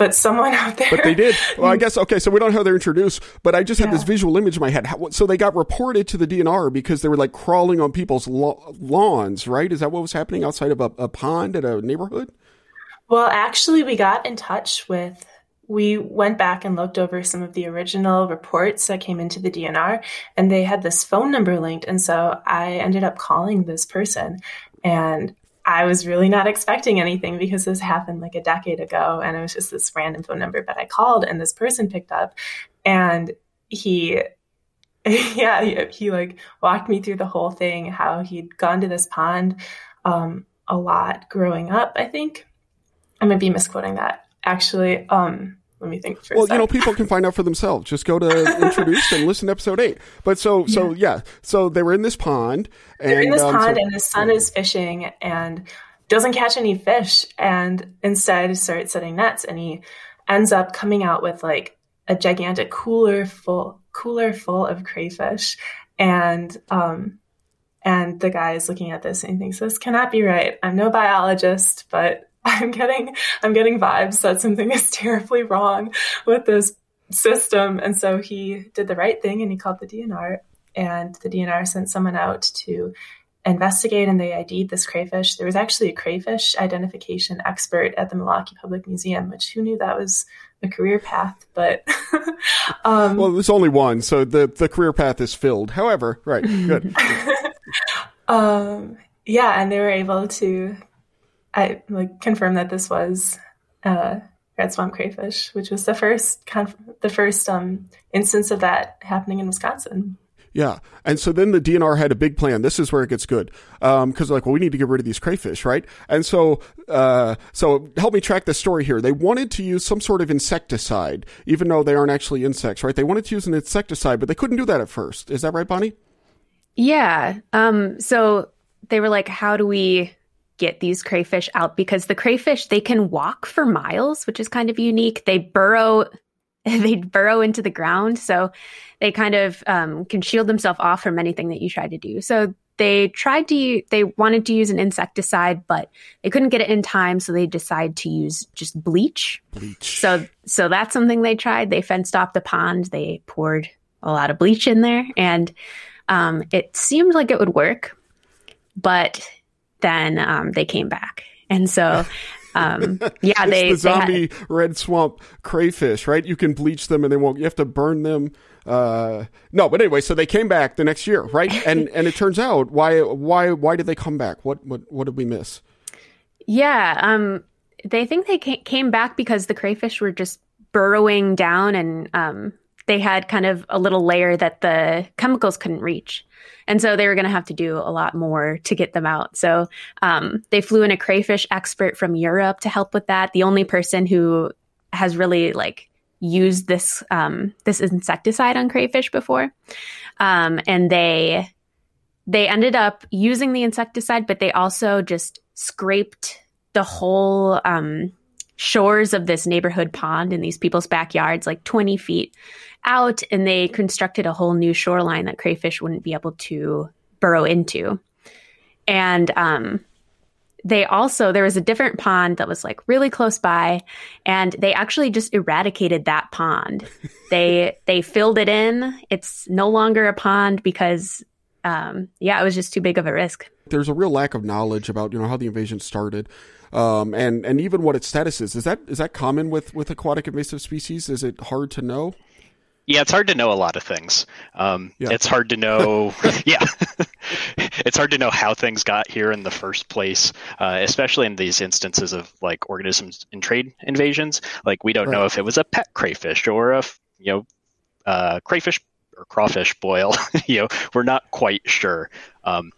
F: but someone out there.
A: But they did. Well, I guess okay. So we don't know how they're introduced, but I just yeah. had this visual image in my head. How, so they got reported to the DNR because they were like crawling on people's lo- lawns, right? Is that what was happening outside of a, a pond at a neighborhood?
F: Well, actually, we got in touch with. We went back and looked over some of the original reports that came into the DNR, and they had this phone number linked. And so I ended up calling this person, and I was really not expecting anything because this happened like a decade ago and it was just this random phone number. But I called and this person picked up and he, yeah, he, he like walked me through the whole thing, how he'd gone to this pond um, a lot growing up, I think. I might be misquoting that actually. Um, let me think
A: for well you know people can find out for themselves. Just go to introduced and listen to episode eight. But so so yeah. yeah. So they were in this pond
F: and they're in this um, pond so, and the son is fishing and doesn't catch any fish and instead starts setting nets and he ends up coming out with like a gigantic cooler full cooler full of crayfish and um and the guy is looking at this and he thinks this cannot be right. I'm no biologist but I'm getting I'm getting vibes that something is terribly wrong with this system. And so he did the right thing and he called the DNR and the DNR sent someone out to investigate and they ID'd this crayfish. There was actually a crayfish identification expert at the Milwaukee Public Museum, which who knew that was a career path, but
A: um, well, there's only one, so the the career path is filled. However, right, good.
F: um, yeah, and they were able to I like confirmed that this was uh, red swamp crayfish, which was the first conf- the first um, instance of that happening in Wisconsin.
A: Yeah, and so then the DNR had a big plan. This is where it gets good, because um, like, well, we need to get rid of these crayfish, right? And so, uh, so help me track the story here. They wanted to use some sort of insecticide, even though they aren't actually insects, right? They wanted to use an insecticide, but they couldn't do that at first. Is that right, Bonnie?
E: Yeah. Um. So they were like, "How do we get these crayfish out because the crayfish they can walk for miles, which is kind of unique. They burrow they burrow into the ground, so they kind of um, can shield themselves off from anything that you try to do. So they tried to they wanted to use an insecticide, but they couldn't get it in time, so they decided to use just bleach.
A: Bleach.
E: So so that's something they tried. They fenced off the pond. They poured a lot of bleach in there, and um, it seemed like it would work, but then um, they came back, and so. Um, yeah, they
A: the zombie
E: they had,
A: red swamp crayfish, right? You can bleach them and they won't. You have to burn them. Uh, no, but anyway, so they came back the next year, right? And and it turns out why why why did they come back? What what what did we miss?
E: Yeah, um, they think they came back because the crayfish were just burrowing down and um, they had kind of a little layer that the chemicals couldn't reach. And so they were going to have to do a lot more to get them out. So um, they flew in a crayfish expert from Europe to help with that. The only person who has really like used this um, this insecticide on crayfish before, um, and they they ended up using the insecticide, but they also just scraped the whole um, shores of this neighborhood pond in these people's backyards, like 20 feet out, and they constructed a whole new shoreline that crayfish wouldn't be able to burrow into. And um, they also there was a different pond that was like really close by, and they actually just eradicated that pond. they they filled it in. It's no longer a pond because um, yeah, it was just too big of a risk.
A: There's a real lack of knowledge about you know how the invasion started um, and and even what its status is. Is that is that common with with aquatic invasive species? Is it hard to know?
G: Yeah, it's hard to know a lot of things. Um, yeah. It's hard to know, yeah, it's hard to know how things got here in the first place, uh, especially in these instances of like organisms in trade invasions. Like we don't right. know if it was a pet crayfish or a you know uh, crayfish or crawfish boil. you know, we're not quite sure. Um,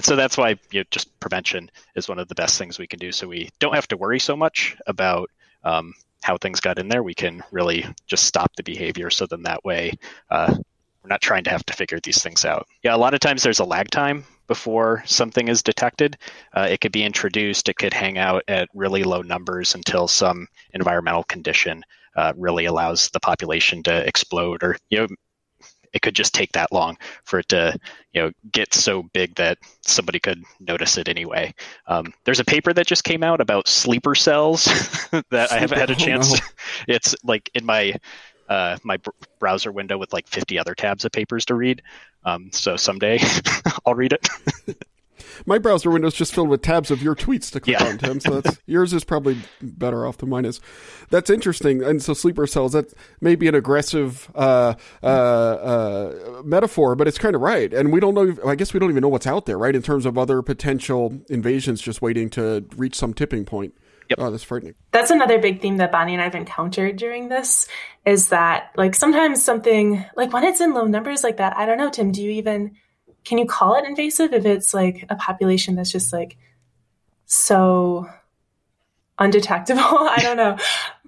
G: so that's why you know, just prevention is one of the best things we can do. So we don't have to worry so much about um, how things got in there. We can really just stop the behavior. So then that way, uh, we're not trying to have to figure these things out. Yeah, a lot of times there's a lag time before something is detected. Uh, it could be introduced. It could hang out at really low numbers until some environmental condition uh, really allows the population to explode or you know it could just take that long for it to you know get so big that somebody could notice it anyway. Um, there's a paper that just came out about sleeper cells that I haven't had a chance. Oh, no. It's like in my uh, my br- browser window with like 50 other tabs of papers to read. Um, so someday I'll read it.
A: My browser window is just filled with tabs of your tweets to click yeah. on, Tim. So that's yours is probably better off than mine is. That's interesting. And so sleeper cells that may be an aggressive uh, uh, uh, metaphor, but it's kind of right. And we don't know. I guess we don't even know what's out there, right? In terms of other potential invasions, just waiting to reach some tipping point.
G: Yep.
A: Oh, that's frightening.
F: That's another big theme that Bonnie and I've encountered during this is that like sometimes something like when it's in low numbers like that, I don't know, Tim, do you even can you call it invasive if it's like a population that's just like so undetectable? I don't know.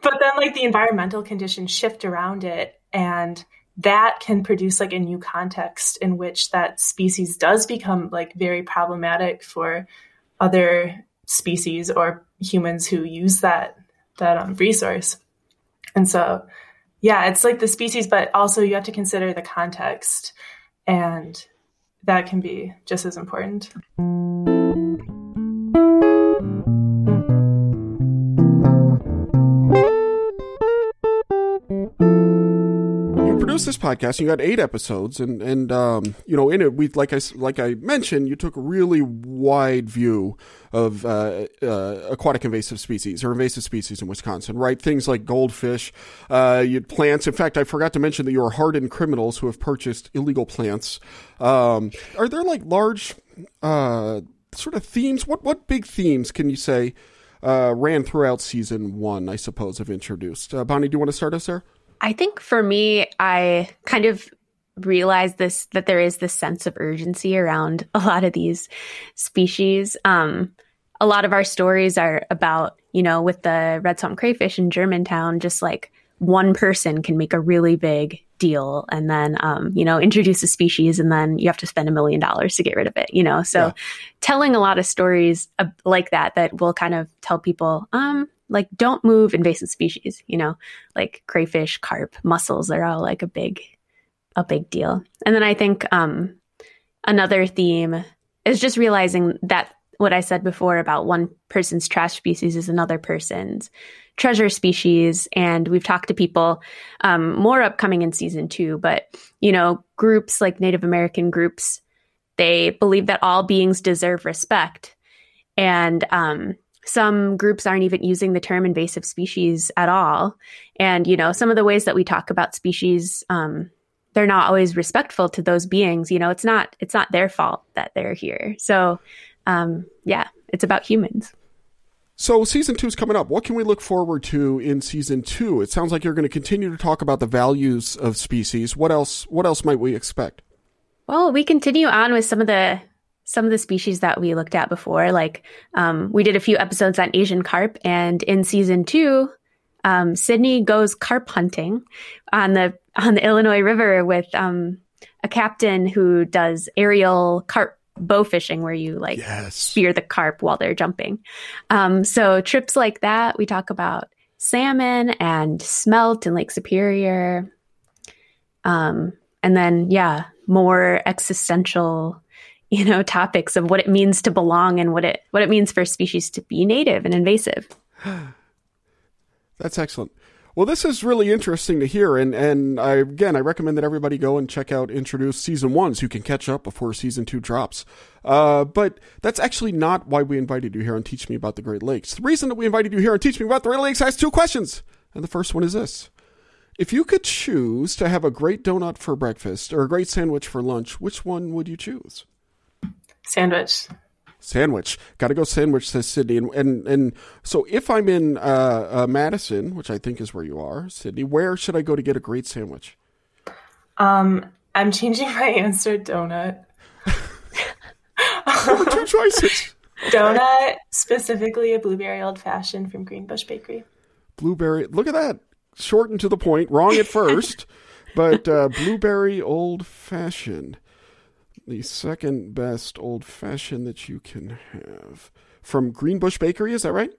F: But then like the environmental conditions shift around it and that can produce like a new context in which that species does become like very problematic for other species or humans who use that that um, resource. And so, yeah, it's like the species, but also you have to consider the context and that can be just as important.
A: Produced this podcast. You got eight episodes, and and um, you know, in it, we like I like I mentioned, you took a really wide view of uh, uh, aquatic invasive species or invasive species in Wisconsin, right? Things like goldfish, uh, plants. In fact, I forgot to mention that you are hardened criminals who have purchased illegal plants. Um, are there like large uh, sort of themes? What what big themes can you say? Uh, ran throughout season one, I suppose, have introduced. Uh, Bonnie, do you want to start us there?
E: I think for me, I kind of realized this that there is this sense of urgency around a lot of these species. Um, a lot of our stories are about, you know, with the red swamp crayfish in Germantown, just like one person can make a really big deal and then um, you know introduce a species and then you have to spend a million dollars to get rid of it you know so yeah. telling a lot of stories uh, like that that will kind of tell people um like don't move invasive species you know like crayfish carp mussels they're all like a big a big deal and then i think um another theme is just realizing that what i said before about one person's trash species is another person's treasure species. And we've talked to people um, more upcoming in season two, but you know, groups like Native American groups, they believe that all beings deserve respect. And um, some groups aren't even using the term invasive species at all. And, you know, some of the ways that we talk about species, um, they're not always respectful to those beings. You know, it's not it's not their fault that they're here. So, um, yeah, it's about humans.
A: So season two is coming up. What can we look forward to in season two? It sounds like you're going to continue to talk about the values of species. What else? What else might we expect?
E: Well, we continue on with some of the some of the species that we looked at before. Like um, we did a few episodes on Asian carp, and in season two, um, Sydney goes carp hunting on the on the Illinois River with um, a captain who does aerial carp bow fishing where you like yes. spear the carp while they're jumping. Um, so trips like that, we talk about salmon and smelt in Lake Superior. Um, and then, yeah, more existential, you know, topics of what it means to belong and what it what it means for species to be native and invasive.
A: That's excellent. Well, this is really interesting to hear, and and I, again, I recommend that everybody go and check out Introduce season one, so you can catch up before season two drops. Uh, but that's actually not why we invited you here and Teach Me About the Great Lakes. The reason that we invited you here and Teach Me About the Great Lakes has two questions, and the first one is this: If you could choose to have a great donut for breakfast or a great sandwich for lunch, which one would you choose?
F: Sandwich.
A: Sandwich. Got to go sandwich, says Sydney. And, and, and so if I'm in uh, uh, Madison, which I think is where you are, Sydney, where should I go to get a great sandwich?
F: Um, I'm changing my answer donut.
A: two choices.
F: Donut, specifically a blueberry old fashioned from Greenbush Bakery.
A: Blueberry, look at that. Short and to the point. Wrong at first, but uh, blueberry old fashioned the second best old fashioned that you can have from Greenbush Bakery. Is that right?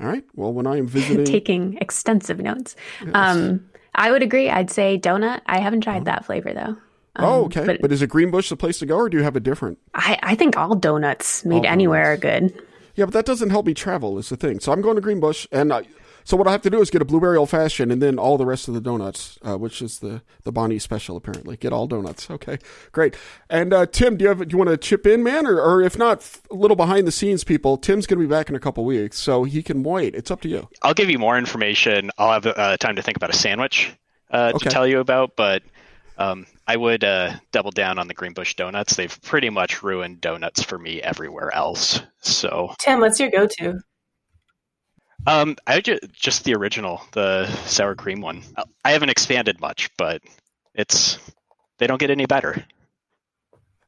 A: All right. Well, when I am visiting,
E: taking extensive notes, yes. um, I would agree. I'd say donut. I haven't tried that flavor though.
A: Um, oh, okay. But, but, is it Greenbush the place to go, or do you have a different?
E: I, I think all donuts made all anywhere donuts. are good.
A: Yeah, but that doesn't help me travel. Is the thing. So I'm going to Greenbush, and I, so what I have to do is get a blueberry old fashioned and then all the rest of the donuts, uh, which is the the Bonnie special apparently. Get all donuts. Okay, great. And uh, Tim, do you have do you want to chip in, man, or, or if not, a little behind the scenes people? Tim's going to be back in a couple weeks, so he can wait. It's up to you.
G: I'll give you more information. I'll have uh, time to think about a sandwich uh, okay. to tell you about, but. Um, I would uh, double down on the Greenbush donuts. They've pretty much ruined donuts for me everywhere else. So,
F: Tim, what's your go-to?
G: Um, I just, just the original, the sour cream one. I haven't expanded much, but it's they don't get any better.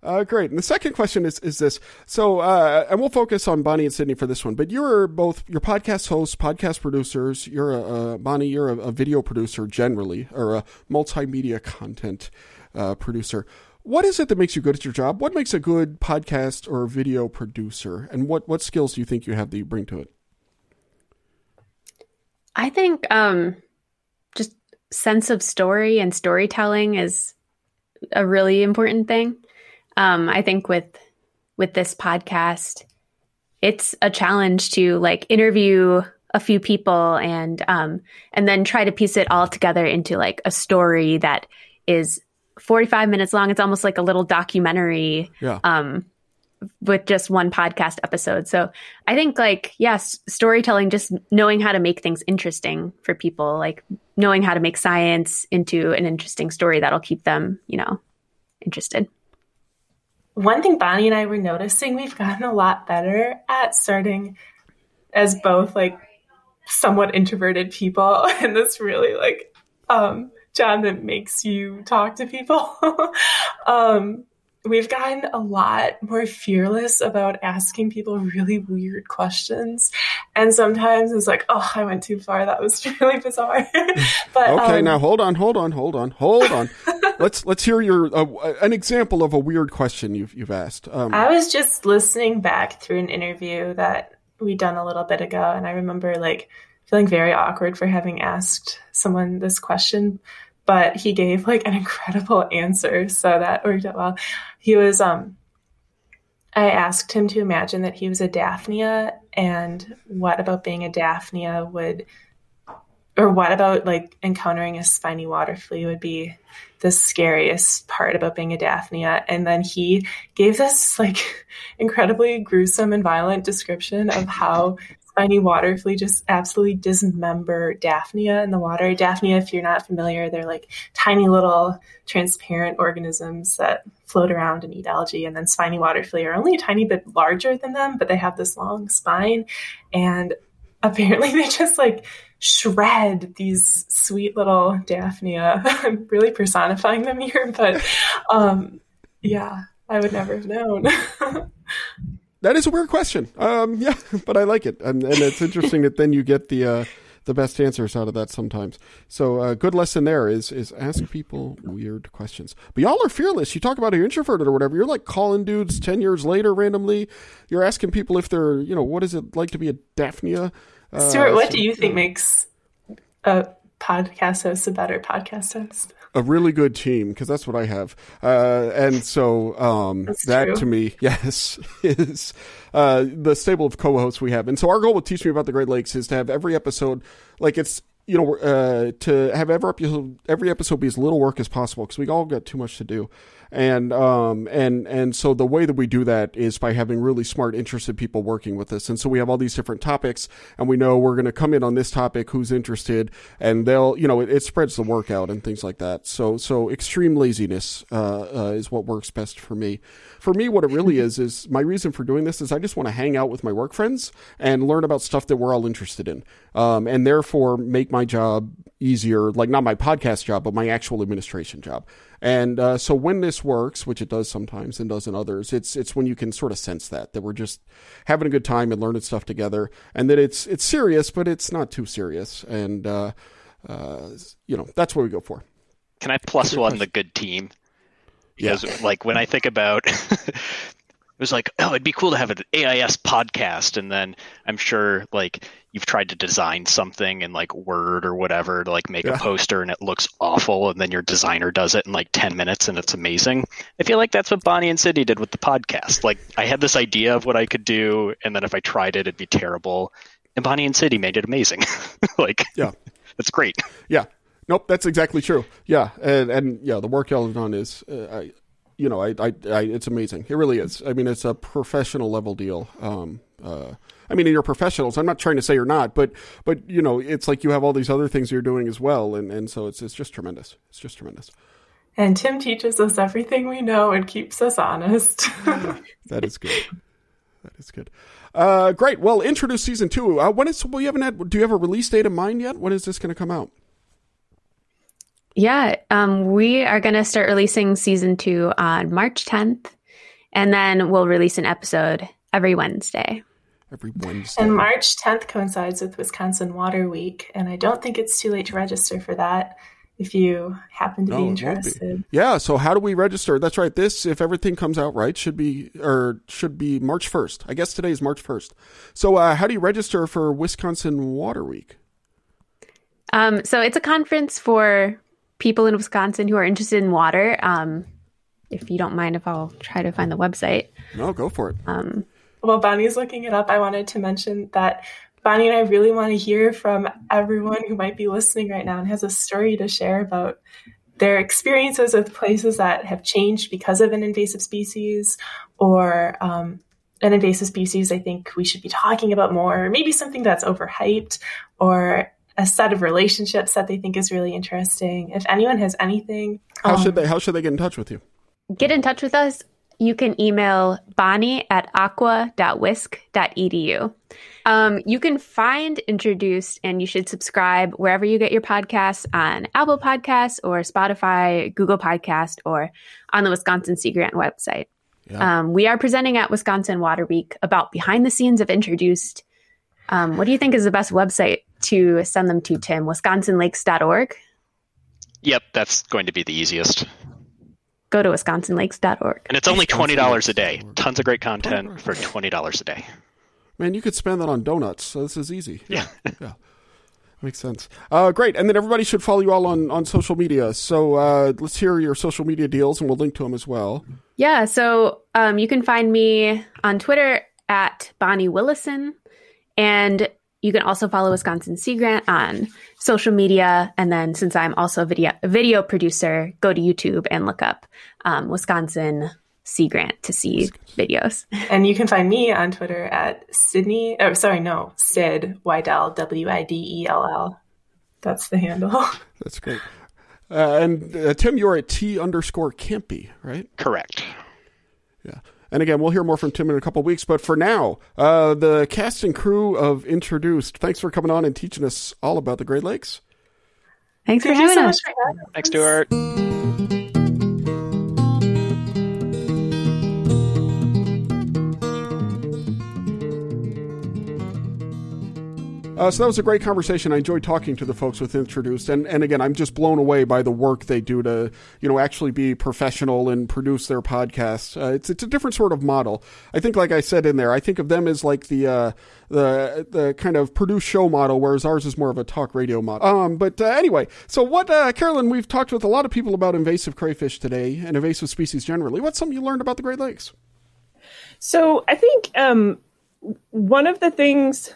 A: Uh, great. And the second question is is this. So, uh, and we'll focus on Bonnie and Sydney for this one. But you're both your podcast hosts, podcast producers. You're a, uh, Bonnie. You're a, a, video producer generally, or a multimedia content uh, producer. What is it that makes you good at your job? What makes a good podcast or video producer? And what what skills do you think you have that you bring to it?
E: I think um, just sense of story and storytelling is a really important thing. Um, I think with with this podcast, it's a challenge to like interview a few people and um, and then try to piece it all together into like a story that is 45 minutes long. It's almost like a little documentary.
A: Yeah. Um,
E: with just one podcast episode. So I think like yes, storytelling just knowing how to make things interesting for people, like knowing how to make science into an interesting story that'll keep them, you know, interested.
F: One thing Bonnie and I were noticing, we've gotten a lot better at starting as both like somewhat introverted people and this really like um John that makes you talk to people. um we've gotten a lot more fearless about asking people really weird questions and sometimes it's like, oh, I went too far. That was really bizarre. but
A: okay, um, now hold on, hold on, hold on, hold on. let's let's hear your uh, an example of a weird question you've you've asked.
F: Um, I was just listening back through an interview that we done a little bit ago, and I remember like feeling very awkward for having asked someone this question, but he gave like an incredible answer, so that worked out well. He was um I asked him to imagine that he was a Daphnia and what about being a Daphnia would or what about like encountering a spiny water flea would be the scariest part about being a Daphnia. And then he gave this like incredibly gruesome and violent description of how spiny water flea just absolutely dismember Daphnia in the water. Daphnia, if you're not familiar, they're like tiny little transparent organisms that float around and eat algae. And then spiny water flea are only a tiny bit larger than them, but they have this long spine. And apparently they just like shred these sweet little Daphnia. I'm really personifying them here, but um, yeah, I would never have known.
A: that is a weird question. Um, yeah, but I like it, and, and it's interesting that then you get the uh, the best answers out of that sometimes. So a uh, good lesson there is is ask people weird questions. But y'all are fearless. You talk about you're introverted or whatever. You're like calling dudes ten years later randomly. You're asking people if they're you know what is it like to be a Daphnia.
F: Uh, Stuart, what so, do you think makes a podcast host a better podcast host?
A: A really good team because that's what I have. Uh, and so um, that true. to me, yes, is uh, the stable of co-hosts we have. And so our goal with Teach Me About the Great Lakes is to have every episode like it's you know uh, to have every episode every episode be as little work as possible because we all got too much to do and um and and so the way that we do that is by having really smart interested people working with us. And so we have all these different topics and we know we're going to come in on this topic who's interested and they'll you know it, it spreads the work out and things like that. So so extreme laziness uh, uh, is what works best for me. For me what it really is is my reason for doing this is i just want to hang out with my work friends and learn about stuff that we're all interested in um, and therefore make my job easier like not my podcast job but my actual administration job and uh, so when this works, which it does sometimes and does in others, it's it's when you can sort of sense that that we're just having a good time and learning stuff together, and that it's it's serious, but it's not too serious, and uh, uh, you know that's what we go for.
G: Can I plus one the good team? Because yeah. like when I think about it was like, oh, it'd be cool to have an AIS podcast. And then I'm sure like you've tried to design something in like Word or whatever to like make yeah. a poster and it looks awful. And then your designer does it in like 10 minutes and it's amazing. I feel like that's what Bonnie and Sydney did with the podcast. Like I had this idea of what I could do. And then if I tried it, it'd be terrible. And Bonnie and Sydney made it amazing. like, yeah, that's great.
A: Yeah. Nope, that's exactly true. Yeah, and and yeah, the work y'all have done is uh, I, you know, I, I, I, it's amazing. It really is. I mean, it's a professional level deal. Um, uh, I mean, you're professionals. I'm not trying to say you're not, but, but you know, it's like you have all these other things you're doing as well, and and so it's it's just tremendous. It's just tremendous.
F: And Tim teaches us everything we know and keeps us honest.
A: that is good. That is good. Uh, great. Well, introduce season two. Uh, when is? Well, you haven't had. Do you have a release date in mind yet? When is this going to come out?
E: Yeah, um, we are going to start releasing season two on March 10th, and then we'll release an episode every Wednesday.
A: Every Wednesday.
F: And March 10th coincides with Wisconsin Water Week, and I don't think it's too late to register for that if you happen to no, be interested.
A: Be. Yeah, so how do we register? That's right. This, if everything comes out right, should be or should be March 1st. I guess today is March 1st. So uh, how do you register for Wisconsin Water Week?
E: Um, so it's a conference for people in Wisconsin who are interested in water. Um, if you don't mind, if I'll try to find the website.
A: No, go for it. Um,
F: While Bonnie's looking it up, I wanted to mention that Bonnie and I really want to hear from everyone who might be listening right now and has a story to share about their experiences with places that have changed because of an invasive species or um, an invasive species I think we should be talking about more, or maybe something that's overhyped or a set of relationships that they think is really interesting. If anyone has anything,
A: how um, should they how should they get in touch with you?
E: Get in touch with us. You can email bonnie at aqua.wisc.edu. Um, you can find Introduced and you should subscribe wherever you get your podcasts on Apple Podcasts or Spotify, Google Podcast, or on the Wisconsin Sea Grant website. Yeah. Um, we are presenting at Wisconsin Water Week about behind the scenes of Introduced Um, what do you think is the best website to send them to, Tim? WisconsinLakes.org?
G: Yep, that's going to be the easiest.
E: Go to wisconsinlakes.org.
G: And it's only $20 a day. Tons of great content for $20 a day.
A: Man, you could spend that on donuts. So this is easy.
G: Yeah.
A: yeah. Makes sense. Uh, great. And then everybody should follow you all on, on social media. So uh, let's hear your social media deals and we'll link to them as well.
E: Yeah. So um, you can find me on Twitter at Bonnie Willison. And you can also follow Wisconsin Sea Grant on social media. And then since I'm also a video, a video producer, go to YouTube and look up um, Wisconsin Sea Grant to see videos.
F: And you can find me on Twitter at Sydney, oh, sorry, no, Sid Widell, W I D E L L. That's the handle.
A: That's great. Uh, and uh, Tim, you're at T underscore Campy, right?
G: Correct.
A: Yeah. And again, we'll hear more from Tim in a couple weeks. But for now, uh, the cast and crew of Introduced, thanks for coming on and teaching us all about the Great Lakes.
E: Thanks for having us.
G: Thanks, Stuart.
A: Uh, so that was a great conversation. I enjoyed talking to the folks with Introduced, and and again, I'm just blown away by the work they do to you know actually be professional and produce their podcasts. Uh, it's it's a different sort of model. I think, like I said in there, I think of them as like the uh, the the kind of produce show model, whereas ours is more of a talk radio model. Um, but uh, anyway, so what, uh, Carolyn? We've talked with a lot of people about invasive crayfish today and invasive species generally. What's something you learned about the Great Lakes?
B: So I think um, one of the things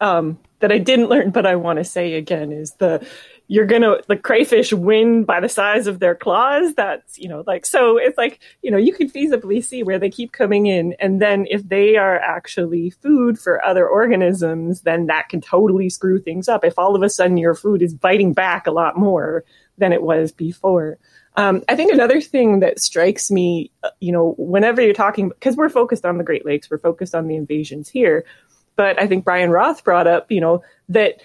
B: um, that I didn't learn, but I want to say again is the you're gonna the crayfish win by the size of their claws. That's you know like so it's like you know you can feasibly see where they keep coming in, and then if they are actually food for other organisms, then that can totally screw things up. If all of a sudden your food is biting back a lot more than it was before. Um, I think another thing that strikes me, uh, you know, whenever you're talking, because we're focused on the Great Lakes, we're focused on the invasions here but I think Brian Roth brought up, you know, that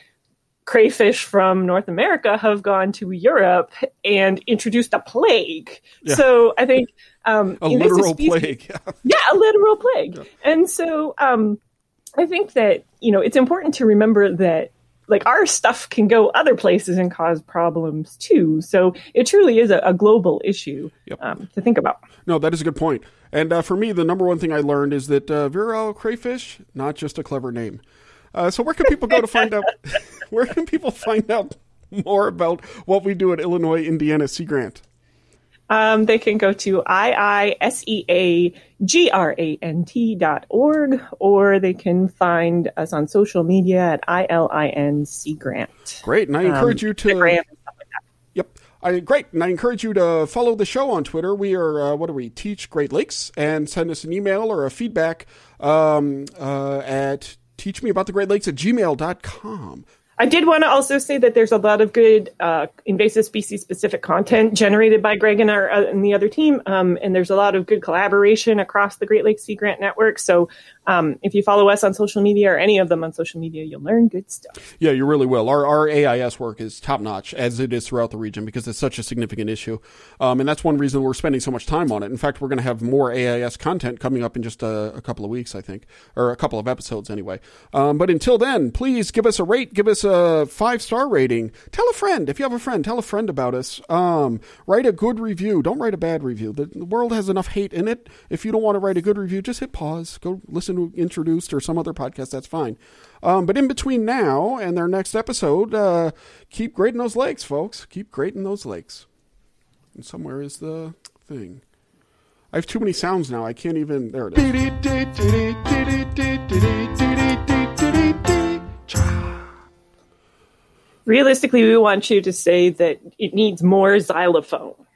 B: crayfish from North America have gone to Europe and introduced a plague. Yeah. So I think um,
A: a literal species, plague.
B: yeah, a literal plague. Yeah. And so um, I think that you know it's important to remember that like our stuff can go other places and cause problems too. So it truly is a, a global issue yep. um, to think about.
A: No, that is a good point. And uh, for me, the number one thing I learned is that uh, Virile crayfish, not just a clever name. Uh, so where can people go to find out? where can people find out more about what we do at Illinois Indiana Sea Grant?
B: Um, they can go to iiseagrant dot org, or they can find us on social media at ILINSeaGrant.
A: Great, and I encourage um, you to. Instagram, I, great, and I encourage you to follow the show on Twitter. We are uh, what do we teach Great Lakes, and send us an email or a feedback um, uh, at lakes at gmail.com.
B: I did want to also say that there's a lot of good uh, invasive species specific content generated by Greg and our uh, and the other team, um, and there's a lot of good collaboration across the Great Lakes Sea Grant Network. So um, if you follow us on social media or any of them on social media, you'll learn good stuff.
A: Yeah, you really will. Our, our AIS work is top notch, as it is throughout the region, because it's such a significant issue. Um, and that's one reason we're spending so much time on it. In fact, we're going to have more AIS content coming up in just a, a, couple of weeks, I think, or a couple of episodes anyway. Um, but until then, please give us a rate, give us a five star rating. Tell a friend. If you have a friend, tell a friend about us. Um, write a good review. Don't write a bad review. The, the world has enough hate in it. If you don't want to write a good review, just hit pause. Go listen Introduced or some other podcast, that's fine. Um, but in between now and their next episode, uh, keep grading those lakes, folks. Keep grading those lakes. And somewhere is the thing. I have too many sounds now. I can't even. There it is.
B: Realistically, we want you to say that it needs more xylophone.